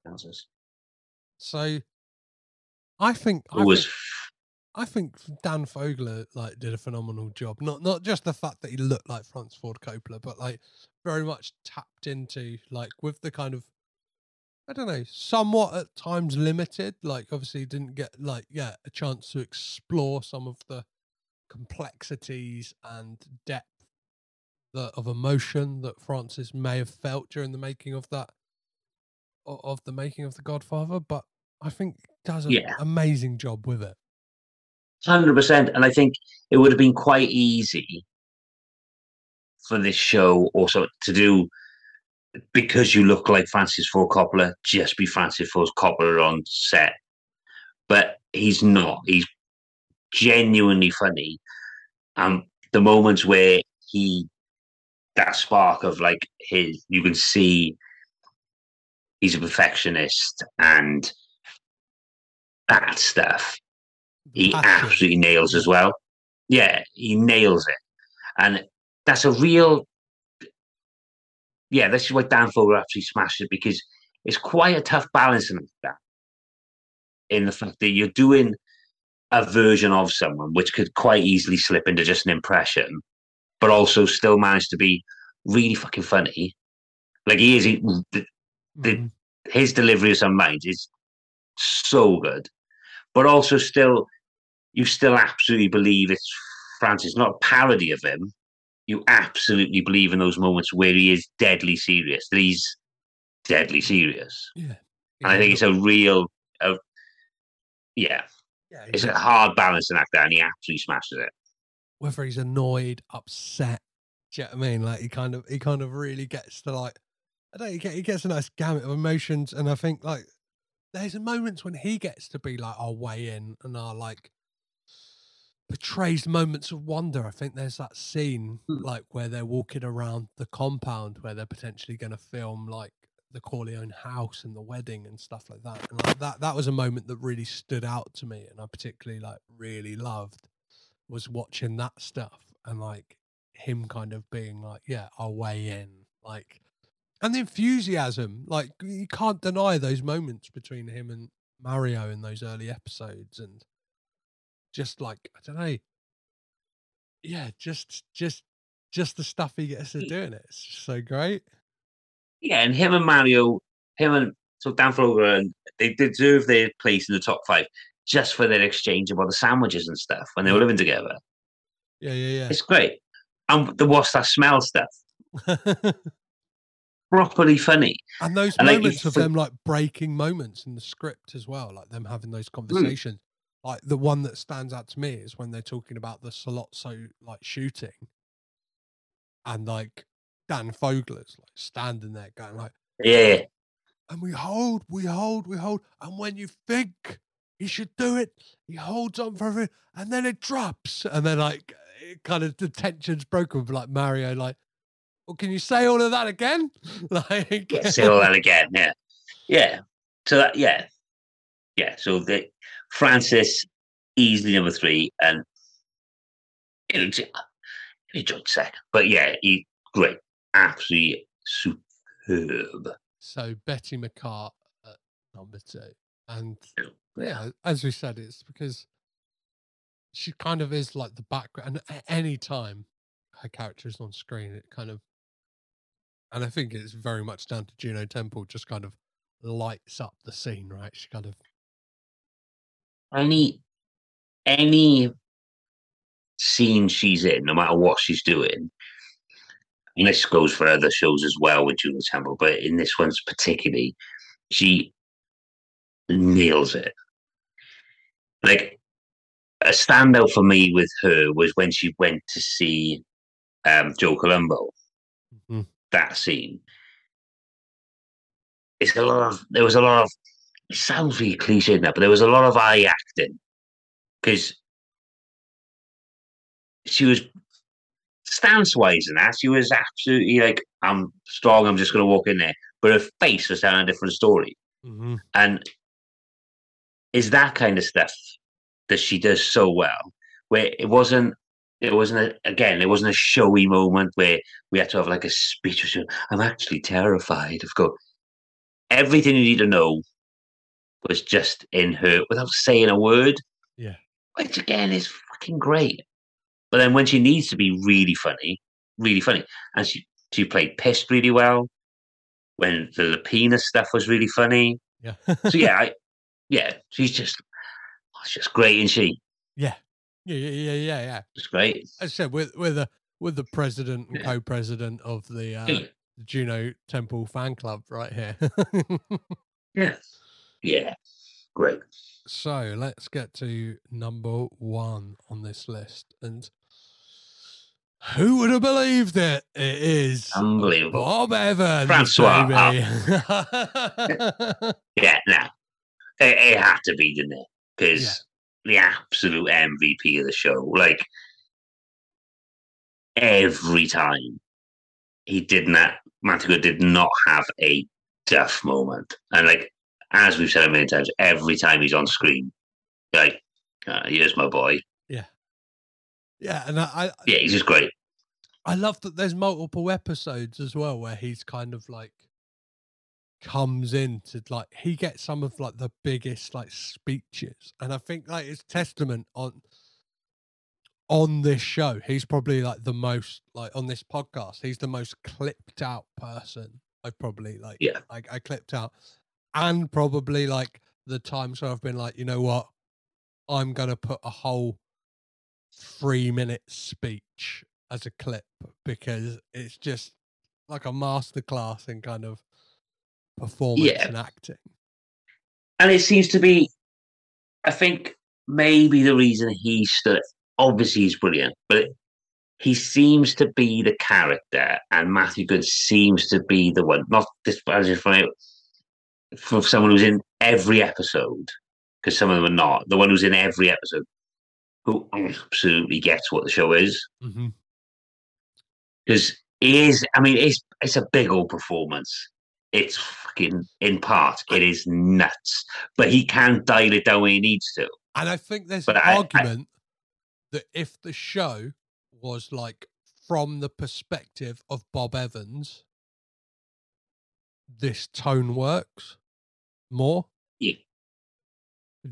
[SPEAKER 1] So I think I
[SPEAKER 2] was
[SPEAKER 1] think, I think Dan Fogler like did a phenomenal job. Not not just the fact that he looked like Francis Ford Coppola, but like very much tapped into like with the kind of I don't know, somewhat at times limited. Like obviously didn't get like yeah a chance to explore some of the complexities and depth that of emotion that Francis may have felt during the making of that of the making of the Godfather. But I think does an
[SPEAKER 2] Yeah.
[SPEAKER 1] amazing job with it.
[SPEAKER 2] Hundred percent, and I think it would have been quite easy for this show also to do because you look like Francis Ford Coppola. Just be Francis Ford Coppola on set, but he's not. He's genuinely funny, and the moments where he that spark of like his, you can see he's a perfectionist and that stuff he absolutely nails as well. Yeah, he nails it, and that's a real. Yeah, this is why Dan actually smashed it because it's quite a tough balancing act that. In the fact that you're doing a version of someone which could quite easily slip into just an impression, but also still manage to be really fucking funny. Like he is, he, the, the,
[SPEAKER 1] Mhm.
[SPEAKER 2] his delivery of some lines is so good, but also still, you still absolutely believe it's Francis, not a parody of him. You absolutely believe in those moments where he is deadly serious. That he's deadly serious,
[SPEAKER 1] Yeah.
[SPEAKER 2] and I think it's a real, a, yeah,
[SPEAKER 1] yeah,
[SPEAKER 2] it's a hard balancing act there, and he absolutely smashes it.
[SPEAKER 1] whether he's annoyed, upset. Do you know what I mean? Like he kind of he kind of really gets to like I don't know, he gets a nice gamut of emotions and I think like there's moments when he gets to be like I'll weigh in and I'll like portrays moments of wonder. I think there's that scene
[SPEAKER 2] Hmm.
[SPEAKER 1] like where they're walking around the compound where they're potentially going to film like the Corleone house and the wedding and stuff like that. And like that that was a moment that really stood out to me and I particularly like really loved was watching that stuff and like him kind of being like, yeah, I'll weigh in. Like and the enthusiasm, like you can't deny those moments between him and Mario in those early episodes and just like I don't know. Yeah, just just just the stuff he gets to
[SPEAKER 2] Mm.
[SPEAKER 1] do in it. It's so great.
[SPEAKER 2] Yeah, and him and Mario, him and so Dan Fogler, and they deserve their place in the top five just for their exchange about the sandwiches and stuff when they were living together.
[SPEAKER 1] Yeah, yeah, yeah.
[SPEAKER 2] It's great. And the what's that smell stuff. <laughs> properly funny.
[SPEAKER 1] and those
[SPEAKER 2] And, like,
[SPEAKER 1] moments of them like breaking moments in the script as well, like them having
[SPEAKER 2] Hmm.
[SPEAKER 1] those conversations. Like the one that stands out to me is when they're talking about the Sollozzo like shooting, and like Dan Fogler's like standing there going like,
[SPEAKER 2] Yeah,
[SPEAKER 1] and we hold, we hold, we hold. And when you think he should do it, he holds on for it, and then it drops. And then like it kind of the tension's broken with like Mario, like, well, can you say all of that again? <laughs> like
[SPEAKER 2] yeah, say all that again. Yeah, yeah. So that, yeah, yeah. So the Francis easily number three, and you know, he joined second, but yeah, he great, absolutely superb.
[SPEAKER 1] So Betty McCartt at uh, number two. And
[SPEAKER 2] Yeah.
[SPEAKER 1] yeah, as we said, it's because she kind of is like the background. And at any time her character is on screen, it kind of, and I think it's very much down to Juno Temple, just kind of lights up the scene, right? She kind of,
[SPEAKER 2] any any scene she's in, no matter what she's doing, and this goes for other shows as well with Juno Temple, but in this one's particularly, she nails it. Like a standout for me with her was when she went to see um, Joe Colombo. That scene. It's a lot of there was a lot of it sounds really cliche now, but there was a lot of eye acting because she was stance wise and that she was absolutely like I'm strong. I'm just going to walk in there, but her face was telling a different story,
[SPEAKER 1] Mhm.
[SPEAKER 2] and is that kind of stuff that she does so well, where it wasn't. It wasn't a, again. It wasn't a showy moment where we had to have like a speech. or something. I'm actually terrified of go. Everything you need to know was just in her without saying a word.
[SPEAKER 1] Yeah.
[SPEAKER 2] Which again is fucking great. But then when she needs to be really funny, really funny, and she she played pissed really well. When the Lapina stuff was really funny.
[SPEAKER 1] yeah.
[SPEAKER 2] So yeah, <laughs> I, yeah, she's just she's just great, and she
[SPEAKER 1] yeah. Yeah, yeah, yeah, yeah, yeah.
[SPEAKER 2] just great.
[SPEAKER 1] As I said, with with the with the president and
[SPEAKER 2] Yeah.
[SPEAKER 1] co-president of the uh,
[SPEAKER 2] Yeah.
[SPEAKER 1] Juno Temple fan club right here. <laughs>
[SPEAKER 2] Yeah, yeah, great.
[SPEAKER 1] So let's get to number one on this list. And who would have believed it? It is
[SPEAKER 2] Unbelievable.
[SPEAKER 1] Bob Evans.
[SPEAKER 2] Francois,
[SPEAKER 1] baby. <laughs>
[SPEAKER 2] Yeah, no, it, it had to be, didn't it? Because the absolute MVP of the show, like every time he did not, Good did not have a duff moment, and like as we've said a million times, every time he's on screen, like uh, here's my boy.
[SPEAKER 1] Yeah, yeah, and I, I
[SPEAKER 2] Yeah, he's just great.
[SPEAKER 1] I love that there's multiple episodes as well where he's kind of like comes in to like he gets some of like the biggest like speeches and I think like it's testament on on this show. He's probably like the most like on this podcast he's the most clipped out person I've probably like
[SPEAKER 2] Yeah.
[SPEAKER 1] I, I clipped out. And probably like the times where I've been like you know what? I'm gonna put a whole three minute speech as a clip because it's just like a masterclass in kind of performance
[SPEAKER 2] Yeah.
[SPEAKER 1] and acting.
[SPEAKER 2] And it seems to be, I think maybe the reason he stood, obviously he's brilliant, but he seems to be the character, and Matthew Goode seems to be the one, not this, as if I, for someone who's in every episode, because some of them are not, the one who's in every episode, who absolutely gets what the show is.
[SPEAKER 1] Mm-hmm.
[SPEAKER 2] Because he is, I mean, it's it's a big old performance. It's fucking in part, it is nuts. But he can dial it down when he needs to.
[SPEAKER 1] And I think there's
[SPEAKER 2] But
[SPEAKER 1] an
[SPEAKER 2] I- I-
[SPEAKER 1] argument that if the show was like from the perspective of Bob Evans, this tone works more.
[SPEAKER 2] Yeah.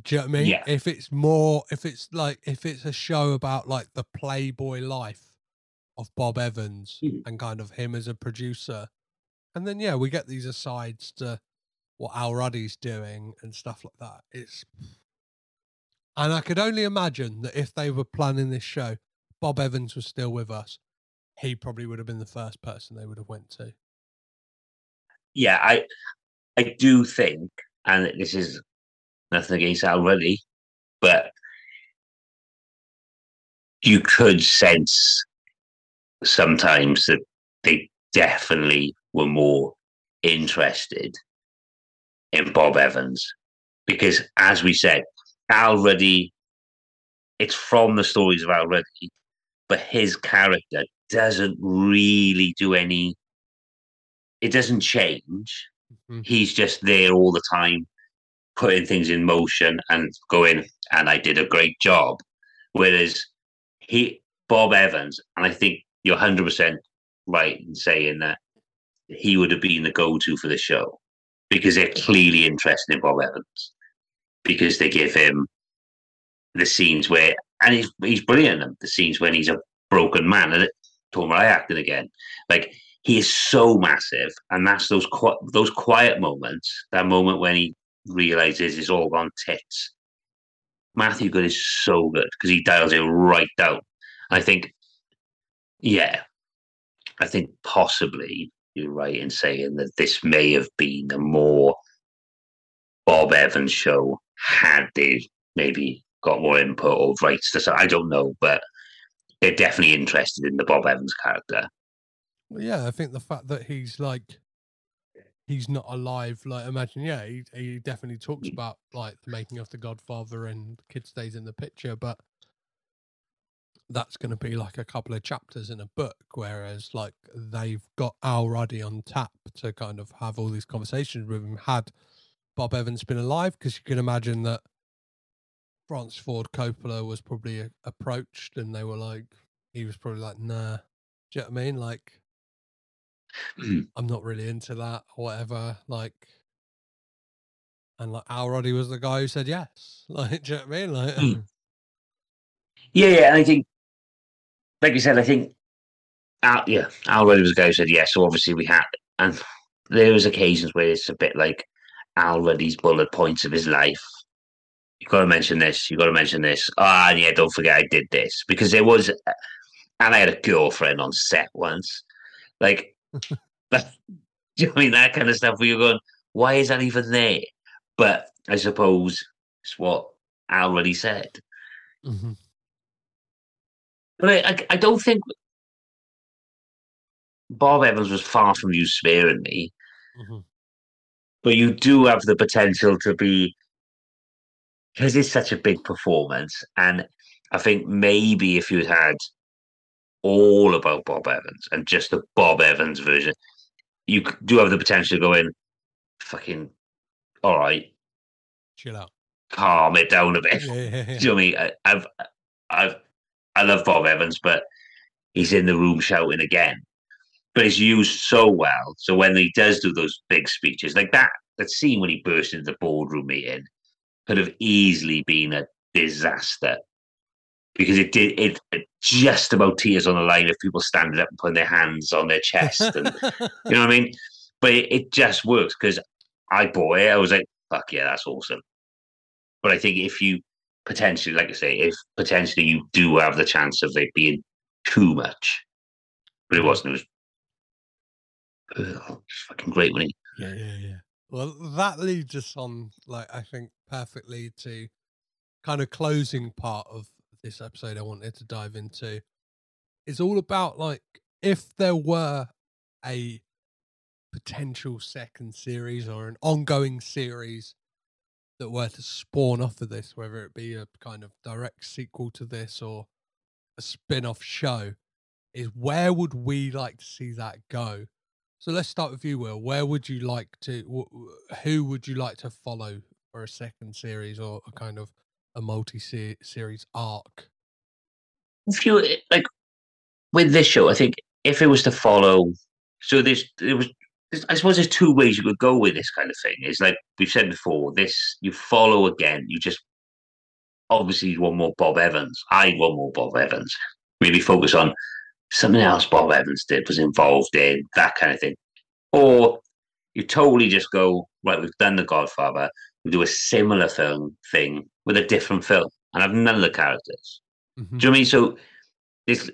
[SPEAKER 1] Do you know what I mean?
[SPEAKER 2] Yeah.
[SPEAKER 1] If it's more, if it's like, if it's a show about like the playboy life of Bob Evans
[SPEAKER 2] Mhm.
[SPEAKER 1] and kind of him as a producer, and then yeah, we get these asides to what Al Ruddy's doing and stuff like that. It's and I could only imagine that if they were planning this show, Bob Evans was still with us. He probably would have been the first person they would have went to.
[SPEAKER 2] Yeah, I I do think, and this is nothing against Al Ruddy, but you could sense sometimes that they definitely were more interested in Bob Evans because, as we said, Al Ruddy, it's from the stories of Al Ruddy, but his character doesn't really do any. It doesn't change.
[SPEAKER 1] Mhm.
[SPEAKER 2] He's just there all the time, putting things in motion and going, and I did a great job. Whereas he, Bob Evans, and I think you're 100% right in saying that he would have been the go to for the show because they're clearly interested in Bob Evans because they give him the scenes where, and he's, he's brilliant the scenes when he's a broken man. And Tom Ray acting again. Like, he is so massive, and that's those qui- those quiet moments. That moment when he realizes it's all gone tits. Matthew Goode is so good because he dials it right down. I think, yeah, I think possibly you're right in saying that this may have been a more Bob Evans show had they maybe got more input or rights to. I don't know, but they're definitely interested in the Bob Evans character.
[SPEAKER 1] Well, yeah, I think the fact that he's like he's not alive, like imagine, yeah, he he definitely talks
[SPEAKER 2] Mm.
[SPEAKER 1] about like the making of the Godfather and kid stays in the picture, but that's going to be like a couple of chapters in a book, whereas like they've got Al Ruddy on tap to kind of have all these conversations with him. Had Bob Evans been alive, because you can imagine that Francis Ford Coppola was probably a- approached, and they were like, he was probably like, nah. Do you know what I mean? Like,
[SPEAKER 2] Mm.
[SPEAKER 1] I'm not really into that or whatever. Like, and like Al Ruddy was the guy who said yes. <laughs> Like, do you know what I mean? Like,
[SPEAKER 2] Mm. Yeah, yeah, and I think, like you said, I think, Al, yeah, Al the guy who said yes. So obviously we had, and there was occasions where it's a bit like Al Ruddy's bullet points of his life. You've got to mention this. You've got to mention this. Ah, and yeah, don't forget I did this because there was, and I had a girlfriend on set once, like, <laughs> but do you know what I mean that kind of stuff? Where you're going, why is that even there? But I suppose it's what Al Ruddy said.
[SPEAKER 1] Mhm.
[SPEAKER 2] But I, I, I don't think Bob Evans was far from you sparingly,
[SPEAKER 1] Mhm.
[SPEAKER 2] but you do have the potential to be because it's such a big performance. And I think maybe if you had all about Bob Evans and just the Bob Evans version, you do have the potential to go in, fucking, all right,
[SPEAKER 1] chill out.
[SPEAKER 2] calm it down a bit.
[SPEAKER 1] Yeah, yeah, yeah. <laughs>
[SPEAKER 2] Do you know what I mean? I, I've, I've, I love Bob Evans, but he's in the room shouting again. But it's used so well. So when he does do those big speeches, like that, that scene when he burst into the boardroom meeting could have easily been a disaster because it did it, it just about tears on the line of people standing up and putting their hands on their chest and <laughs> you know what I mean? But it, it just works because I bought it. I was like, fuck yeah, that's awesome. But I think if you potentially, like I say, if potentially you do have the chance of it being too much, but it wasn't. It was ugh, it's fucking great when he.
[SPEAKER 1] yeah, yeah, yeah. Well, that leads us on, like, I think perfectly to kind of closing part of this episode I wanted to dive into. It's all about, like, if there were a potential second series or an ongoing series that were to spawn off of this, whether it be a kind of direct sequel to this or a spin off show, is where would we like to see that go? So let's start with you, Will. Where would you like to, who would you like to follow for a second series or a kind of a multi series arc?
[SPEAKER 2] If you like with this show, I think if it was to follow, so this it was. I suppose there's two ways you could go with this kind of thing. It's like we've said before. This you follow again. You just obviously you want more Bob Evans. I want more Bob Evans. Maybe focus on something else Bob Evans did was involved in that kind of thing, or you totally just go right. We've done The Godfather. We do a similar film thing with a different film and have none of the characters. Mm-hmm. Do you know I mean? So this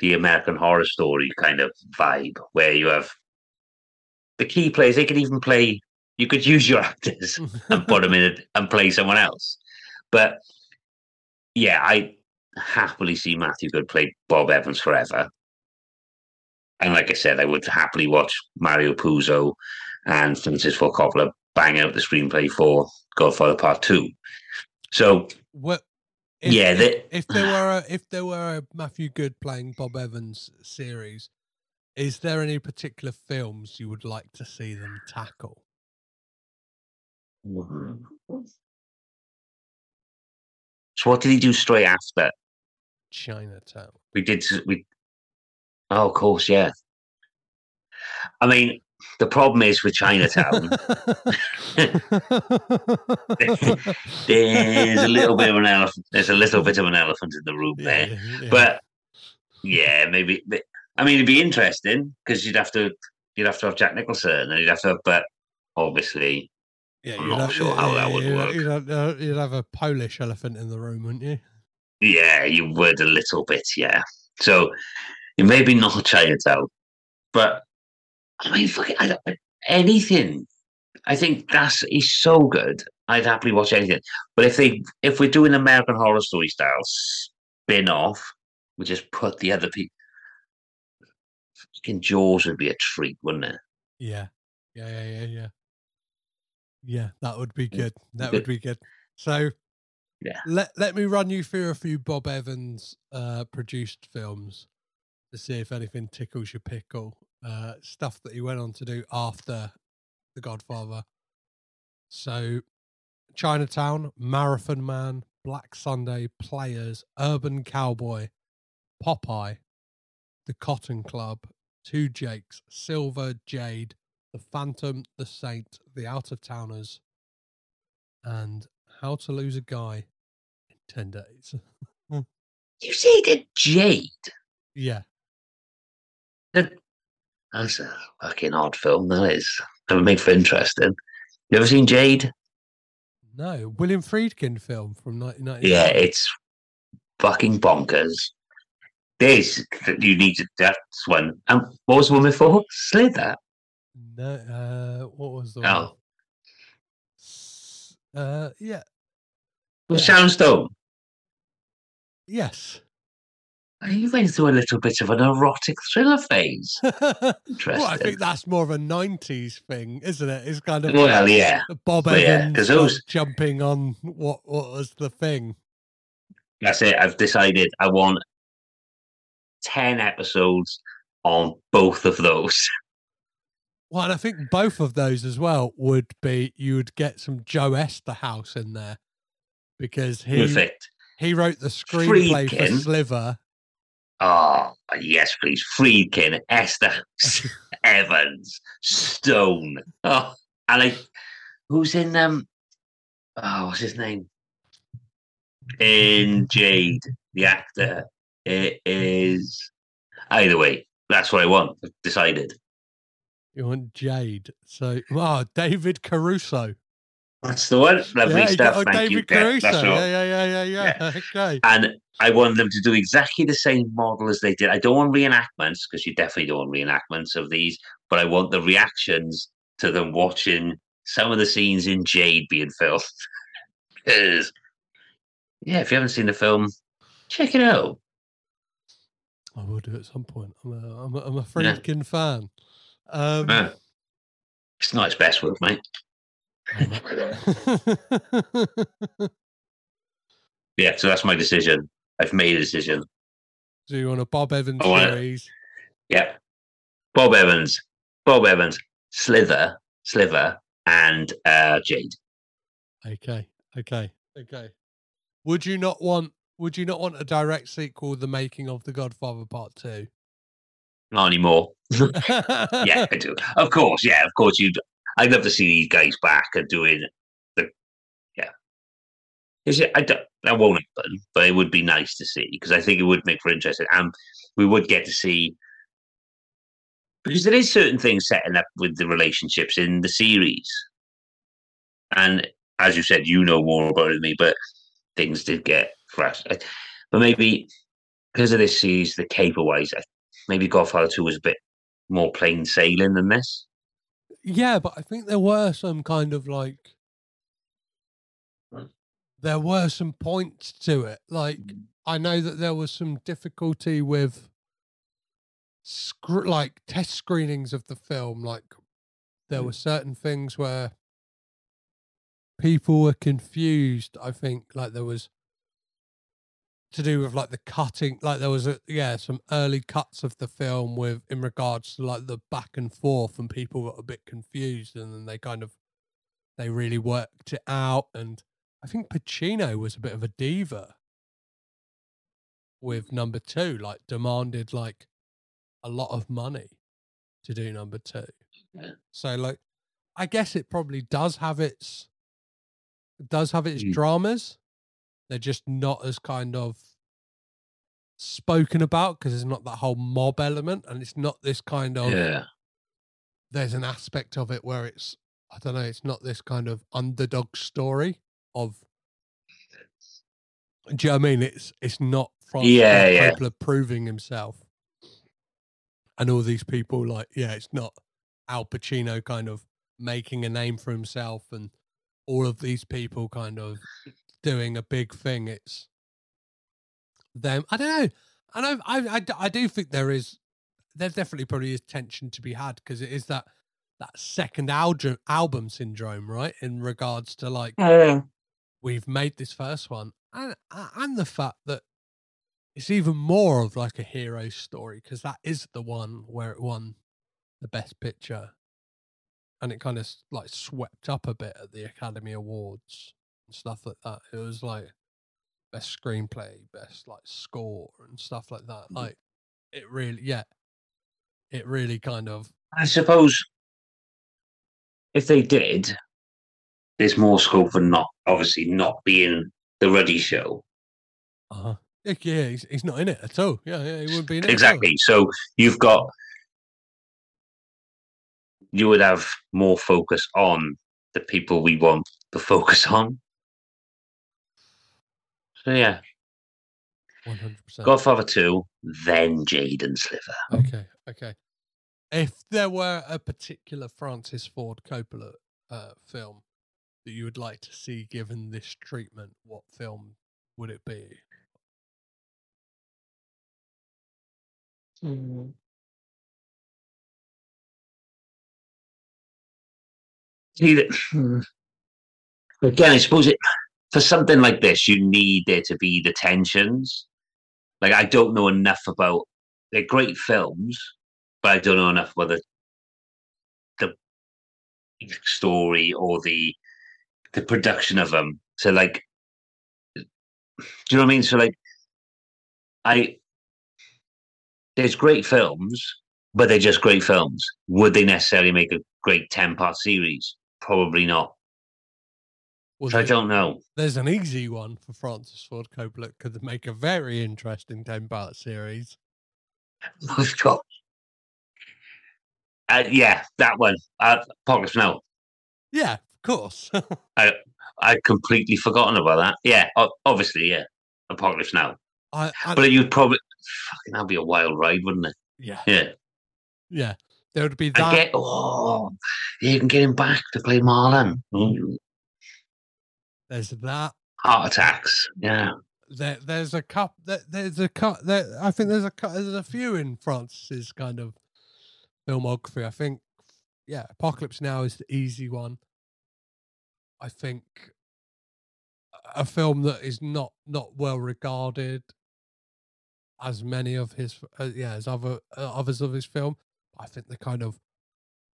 [SPEAKER 2] the American Horror Story kind of vibe where you have the key players. They could even play. You could use your <laughs> actors and put them in it <laughs> and play someone else. But yeah, I happily see Matthew Goode play Bob Evans forever. And like I said, I would happily watch Mario Puzo and Francis Ford Coppola bang out the screenplay for Godfather Part Two. So,
[SPEAKER 1] what? If, yeah, if, if, there were a, if there were a Matthew Goode playing Bob Evans series, is there any particular films you would like to see them tackle?
[SPEAKER 2] So, what did he do straight after?
[SPEAKER 1] Chinatown.
[SPEAKER 2] We did. We. Oh, of course, yeah. I mean, the problem is with Chinatown, <laughs> there's a little bit of an elephant. There's a little bit of an elephant in the room there, yeah, yeah. but yeah, maybe. I mean, it'd be interesting because you'd have to you'd have to have Jack Nicholson, and you'd have to, have, but obviously, yeah, I'm not have, sure how that would work.
[SPEAKER 1] You'd have, uh, you'd have a Polish elephant in the room, wouldn't you?
[SPEAKER 2] Yeah, you would a little bit, yeah. So maybe not a Chinatown, but I mean, fucking, I anything. I think that's he's so good. I'd happily watch anything. But if they if we're doing American Horror Story style spin off, we just put the other people. Fucking Jaws would be a treat, wouldn't it?
[SPEAKER 1] Yeah, yeah, yeah, yeah, yeah. Yeah, that would be good. That would be good. So,
[SPEAKER 2] yeah,
[SPEAKER 1] let let me run you through a few Bob Evans uh, produced films to see if anything tickles your pickle. Uh, stuff that he went on to do after The Godfather. So, Chinatown, Marathon Man, Black Sunday, Players, Urban Cowboy, Popeye, The Cotton Club, Two Jakes, Sliver, Jade, The Phantom, The Saint, The Out of Towners, and How to Lose a Guy in 10 Days. <laughs>
[SPEAKER 2] you say the Jade?
[SPEAKER 1] Yeah.
[SPEAKER 2] That's a fucking odd film, that is. It would make for interesting. You ever seen Jade?
[SPEAKER 1] No. William Friedkin film from 1990.
[SPEAKER 2] Yeah, it's fucking bonkers. This, you need to, that's one. And what was the one before? Slither?
[SPEAKER 1] No, uh, what was the
[SPEAKER 2] oh.
[SPEAKER 1] one? Uh, yeah.
[SPEAKER 2] Was yeah. Sharon Stone?
[SPEAKER 1] Yes.
[SPEAKER 2] You went through a little bit of an erotic thriller phase. Interesting. <laughs>
[SPEAKER 1] well, I think that's more of a '90s thing, isn't it? It's kind of
[SPEAKER 2] well, yeah,
[SPEAKER 1] Bob but Evans yeah, those... jumping on what what was the thing.
[SPEAKER 2] That's it. I've decided I want ten episodes on both of those. <laughs>
[SPEAKER 1] Well, and I think both of those as well would be you would get some Joe Eszterhas in there because he
[SPEAKER 2] Perfect.
[SPEAKER 1] he wrote the screenplay Friedkin. for Sliver.
[SPEAKER 2] Oh, yes, please. Friedkin, Esther, <laughs> Evans, Stone. Oh, and like, who's in um? Oh, what's his name? In Jade, the actor. It mm-hmm. is. Either way, that's what I want. I've decided.
[SPEAKER 1] You want Jade? So, oh, David Caruso.
[SPEAKER 2] That's the one. Lovely yeah, stuff. Oh, Thank
[SPEAKER 1] David
[SPEAKER 2] you.
[SPEAKER 1] Caruso. Yeah, yeah, yeah, yeah, yeah, yeah. <laughs> Okay.
[SPEAKER 2] And I want them to do exactly the same model as they did. I don't want reenactments because you definitely don't want reenactments of these, but I want the reactions to them watching some of the scenes in Jade being filmed. <laughs> Because, yeah, if you haven't seen the film, check it out.
[SPEAKER 1] I will do at some point. I'm a, I'm a, I'm a Friedkin yeah. fan. Um, yeah.
[SPEAKER 2] It's not its best work, mate. <laughs> Yeah, so that's my decision. I've made a decision.
[SPEAKER 1] Do you want a Bob Evans
[SPEAKER 2] I want it.
[SPEAKER 1] series?
[SPEAKER 2] Yeah. Bob Evans, Bob Evans, Slither, Sliver, and uh, Jade.
[SPEAKER 1] Okay, okay, okay. Would you not want? Would you not want a direct sequel, The Making of the Godfather Part Two?
[SPEAKER 2] Not anymore. <laughs> yeah, I do. Of course, yeah, of course. you'd. I'd love to see these guys back and doing the. Yeah. Is it? I don't. That won't happen, but it would be nice to see because I think it would make for interesting, and we would get to see because there is certain things setting up with the relationships in the series, and as you said, you know more about it than me, but things did get fresh. Uh, but maybe because of this series, the caper wise, maybe Godfather Two was a bit more plain sailing than this.
[SPEAKER 1] Yeah, but I think there were some kind of like there were some points to it. Like I know that there was some difficulty with sc- like test screenings of the film. Like there hmm. were certain things where people were confused. I think like there was to do with like the cutting like there was a yeah some early cuts of the film with in regards to like the back and forth and people got a bit confused and then they kind of they really worked it out and i think pacino was a bit of a diva with number two like demanded like a lot of money to do number two
[SPEAKER 2] Yeah.
[SPEAKER 1] so like i guess it probably does have its does have its
[SPEAKER 2] Mm.
[SPEAKER 1] dramas they're just not as kind of spoken about because there's not that whole mob element and it's not this kind of
[SPEAKER 2] Yeah,
[SPEAKER 1] there's an aspect of it where it's i don't know it's not this kind of underdog story of do you know what i mean? It's it's not from
[SPEAKER 2] Yeah, yeah.
[SPEAKER 1] Coppola proving himself. And all these people like yeah it's not al pacino kind of making a name for himself and all of these people kind of doing a big thing it's them i don't know and I, I, I do think there is there definitely probably is tension to be had because it is that that second album album syndrome right in regards to like oh. we've made this first one and and the fact that it's even more of like a hero story because that is the one where it won the best picture and it kind of like swept up a bit at the academy awards and stuff like that it was like best screenplay best like score and stuff like that like it really yeah it really kind of
[SPEAKER 2] I suppose if they did, there's more scope for not obviously not being the Ruddy show.
[SPEAKER 1] uh-huh yeah he's, he's not in it at all yeah yeah he wouldn't be in it.
[SPEAKER 2] Exactly. So you've got you would have more focus on the people we want to focus on. So yeah,
[SPEAKER 1] 100%
[SPEAKER 2] Godfather two, then Jade and Sliver.
[SPEAKER 1] Okay, okay. If there were a particular Francis Ford Coppola uh, film that you would like to see given this treatment, what film would it be?
[SPEAKER 2] See that hmm. again, I suppose it for something like this, you need there to be the tensions. Like I don't know enough about they're great films, but I don't know enough about the the story or the the production of them. So like do you know what I mean? So like I there's great films, but they're just great films. Would they necessarily make a great 10 part series? Probably not.
[SPEAKER 1] Well,
[SPEAKER 2] So I don't know.
[SPEAKER 1] there's an easy one for Francis Ford Coppola. Could make a very interesting ten part series.
[SPEAKER 2] We've got. Uh, yeah, that one. Uh, Apocalypse Now.
[SPEAKER 1] Yeah, of course. <laughs>
[SPEAKER 2] I'd completely forgotten about that. Yeah, obviously, yeah. Apocalypse Now.
[SPEAKER 1] I, I
[SPEAKER 2] But you'd probably. Fucking, that'd be a wild ride, wouldn't it?
[SPEAKER 1] yeah,
[SPEAKER 2] Yeah.
[SPEAKER 1] yeah. There would be that.
[SPEAKER 2] get. Oh, you can get him back to play Marlon. Mm,
[SPEAKER 1] There's that.
[SPEAKER 2] Heart attacks. Yeah.
[SPEAKER 1] There, there's a cup. There, there's a cut. There, I think there's a there's a few in Francis's kind of filmography. I think, yeah, Apocalypse Now is the easy one. I think a film that is not not well regarded as many of his uh, yeah as other uh, others of his film. I think the kind of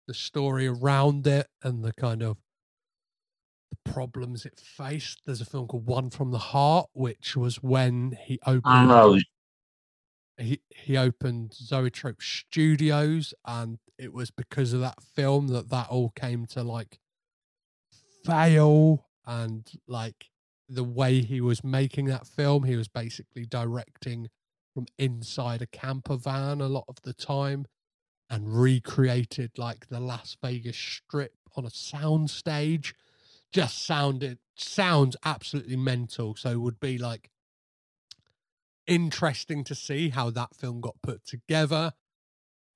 [SPEAKER 1] the story around it and the kind of the problems it faced. There's a film called One from the Heart, which was when he opened.
[SPEAKER 2] Oh,
[SPEAKER 1] He he opened Zoetrope Studios, and it was because of that film that that all came to like fail, and like the way he was making that film, he was basically directing from inside a camper van a lot of the time and recreated like the Las Vegas strip on a sound stage. Just sounded sounds absolutely mental. So it would be like interesting to see how that film got put together.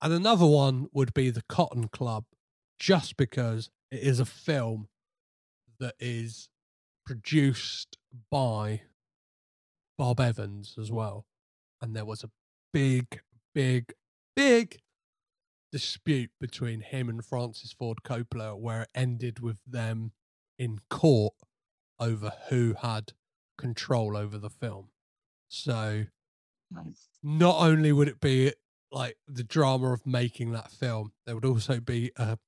[SPEAKER 1] And another one would be The Cotton Club, just because it is a film that is produced by Bob Evans as well. And there was a big, big, big dispute between him and Francis Ford Coppola where it ended with them in court over who had control over the film. So not only would it be like the drama of making that film, there would also be a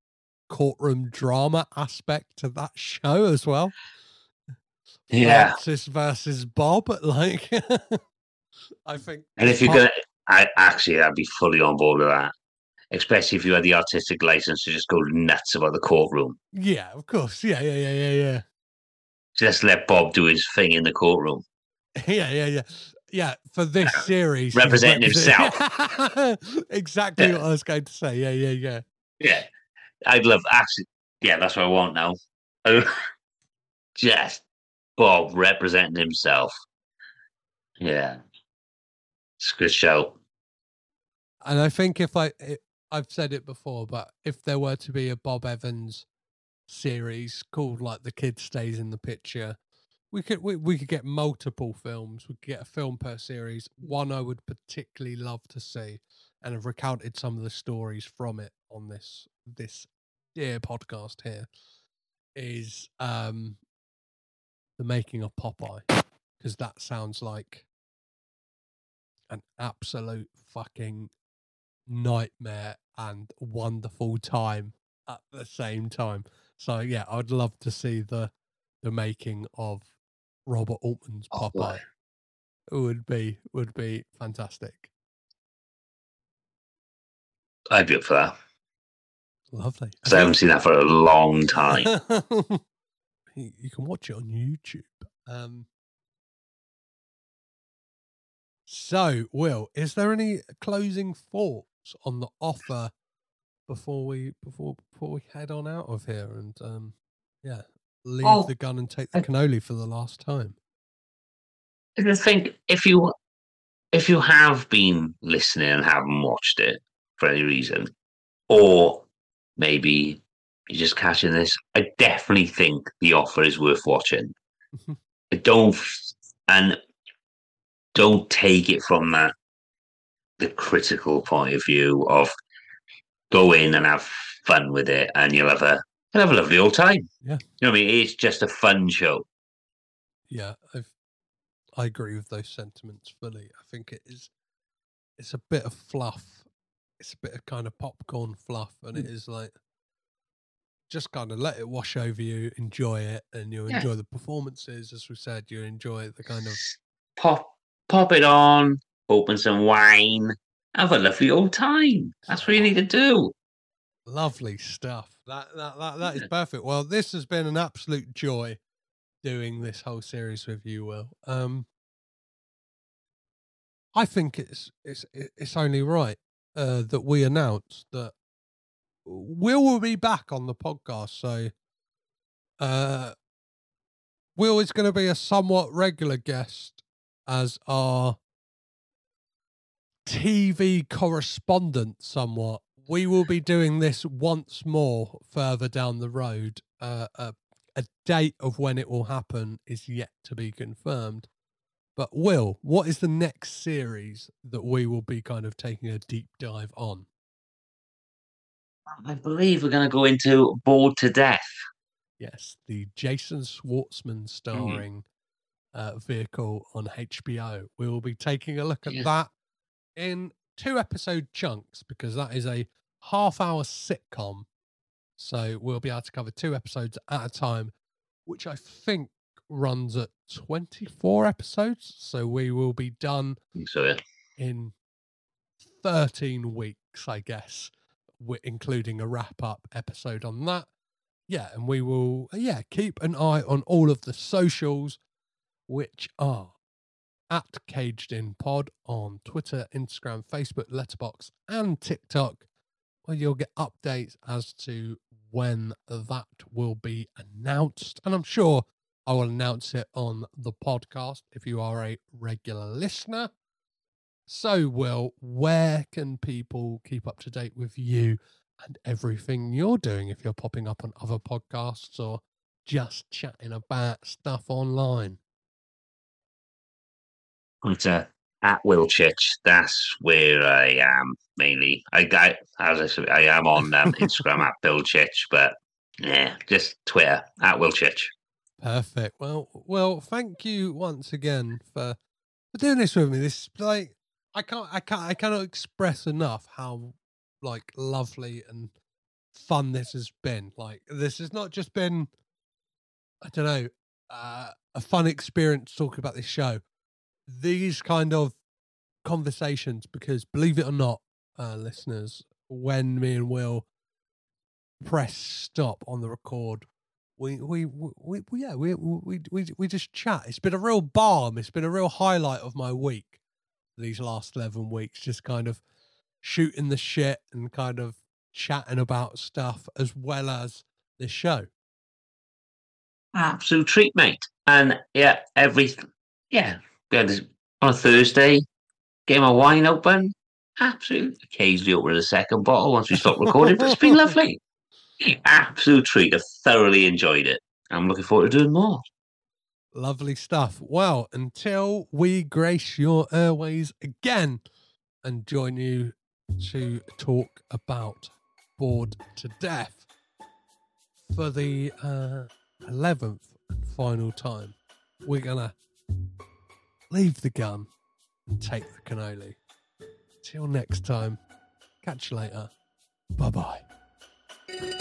[SPEAKER 1] courtroom drama aspect to that show as well.
[SPEAKER 2] yeah.
[SPEAKER 1] Francis versus Bob. <laughs> Like, I think.
[SPEAKER 2] And if you're gonna, I actually, I'd be fully on board with that. Especially if you had the artistic license to just go nuts about the courtroom.
[SPEAKER 1] yeah, of course, yeah, yeah, yeah, yeah, yeah.
[SPEAKER 2] Just let Bob do his thing in the courtroom.
[SPEAKER 1] yeah, <laughs> yeah, yeah, yeah. Yeah, for this series,
[SPEAKER 2] Representing
[SPEAKER 1] represent- <laughs> exactly what I was going to say. Yeah, yeah, yeah.
[SPEAKER 2] Yeah, I'd love actually. Yeah, that's what I want now. <laughs> just Bob representing himself. Yeah, it's a good show.
[SPEAKER 1] And I think if i I've said it before, but if there were to be a Bob Evans series called like "The Kid Stays in the Picture," we could we, we could get multiple films. We could get a film per series. One I would particularly love to see, and have recounted some of the stories from it on this this dear podcast here. Is um the making of Popeye because that sounds like an absolute fucking nightmare and wonderful time at the same time. So yeah, I'd love to see the the making of Robert Altman's
[SPEAKER 2] Oh.
[SPEAKER 1] Popeye. It would be would be fantastic.
[SPEAKER 2] I'd be up for that.
[SPEAKER 1] Lovely.
[SPEAKER 2] 'Cause I haven't seen that for a long time. <laughs>
[SPEAKER 1] you can watch it on YouTube. Um, so, Will, is there any closing thoughts on the offer before we before before we head on out of here and um, yeah, leave
[SPEAKER 2] Oh,
[SPEAKER 1] the gun and take the
[SPEAKER 2] I-
[SPEAKER 1] cannoli for the last time?
[SPEAKER 2] I just think if you if you have been listening and haven't watched it for any reason, or maybe you're just catching this, I definitely think the offer is worth watching. <laughs> I don't and don't take it from that the critical point of view of go in and have fun with it and you'll have a you'll have a lovely old time.
[SPEAKER 1] Yeah.
[SPEAKER 2] You know what I mean? It's just a fun show.
[SPEAKER 1] Yeah, I've, I agree with those sentiments fully. I think it is. It's a bit of fluff. It's a bit of kind of popcorn fluff, and
[SPEAKER 2] Mm.
[SPEAKER 1] it is like just kind of let it wash over you, enjoy it, and you
[SPEAKER 2] Yeah.
[SPEAKER 1] enjoy the performances. As we said, you enjoy the kind of
[SPEAKER 2] pop pop it on, open some wine, have a lovely old time. That's what you need to do.
[SPEAKER 1] lovely stuff. That that that, that is perfect. Well, this has been an absolute joy doing this whole series with you, Will. Um, I think it's it's it's only right uh, that we announce that Will will be back on the podcast. So, uh, Will is going to be a somewhat regular guest as our TV correspondent. Somewhat, we will be doing this once more further down the road. Uh, a, a date of when it will happen is yet to be confirmed. But Will, what is the next series that we will be kind of taking a deep dive on?
[SPEAKER 2] I believe we're going to go into Bored to Death.
[SPEAKER 1] Yes, the Jason Schwartzman starring uh, vehicle on HBO. We will be taking a look at that in two episode chunks because that is a half hour sitcom. So we'll be able to cover two episodes at a time, which I think runs at 24 episodes. So we will be done
[SPEAKER 2] So yeah.
[SPEAKER 1] in 13 weeks, I guess, including a wrap up episode on that. Yeah, and we will, yeah, keep an eye on all of the socials, which are at Caged In Pod on Twitter, Instagram, Facebook, Letterboxd, and TikTok, where you'll get updates as to when that will be announced. And I'm sure I will announce it on the podcast if you are a regular listener. So, Will, where can people keep up to date with you and everything you're doing if you're popping up on other podcasts or just chatting about stuff online?
[SPEAKER 2] Uh, at Wilchich. That's where I am mainly. I got, as I said, I am on um, <laughs> Instagram at Wilchich, but yeah, just Twitter at Wilchich.
[SPEAKER 1] Perfect. Well, well, thank you once again for for doing this with me. This like I can't, I can't, I cannot express enough how like lovely and fun this has been. Like this has not just been, I don't know, uh, a fun experience talking about this show. These kind of conversations, because believe it or not, uh, listeners, when me and Will press stop on the record we we we, we yeah we, we we we just chat. It's been a real balm. It's been a real highlight of my week these last 11 weeks just kind of shooting the shit and kind of chatting about stuff as well as this show.
[SPEAKER 2] Absolute treat, mate. And yeah, every yeah, on a Thursday, get my wine open. Absolute. Occasionally open a second bottle once we stop recording, but it's been <laughs> lovely. Absolute treat. I've thoroughly enjoyed it. I'm looking forward to doing more.
[SPEAKER 1] lovely stuff well until we grace your airways again and join you to talk about bored to death for the uh, 11th and final time we're gonna leave the gun and take the cannoli. Till next time. Catch you later. Bye bye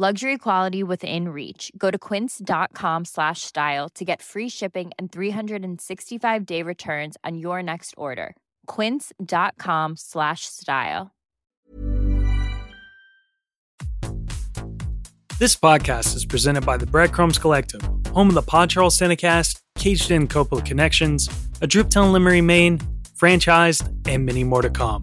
[SPEAKER 3] Luxury quality within reach. Go to quince.com slash style to get free shipping and 365 day returns on your next order. Quince.com slash style.
[SPEAKER 4] This podcast is presented by the Breadcrumbs Collective, home of the Pod Charles Cinecast, Caged In Coppola Connections, A Drooptown Limerick, Maine, Franchised, and many more to come.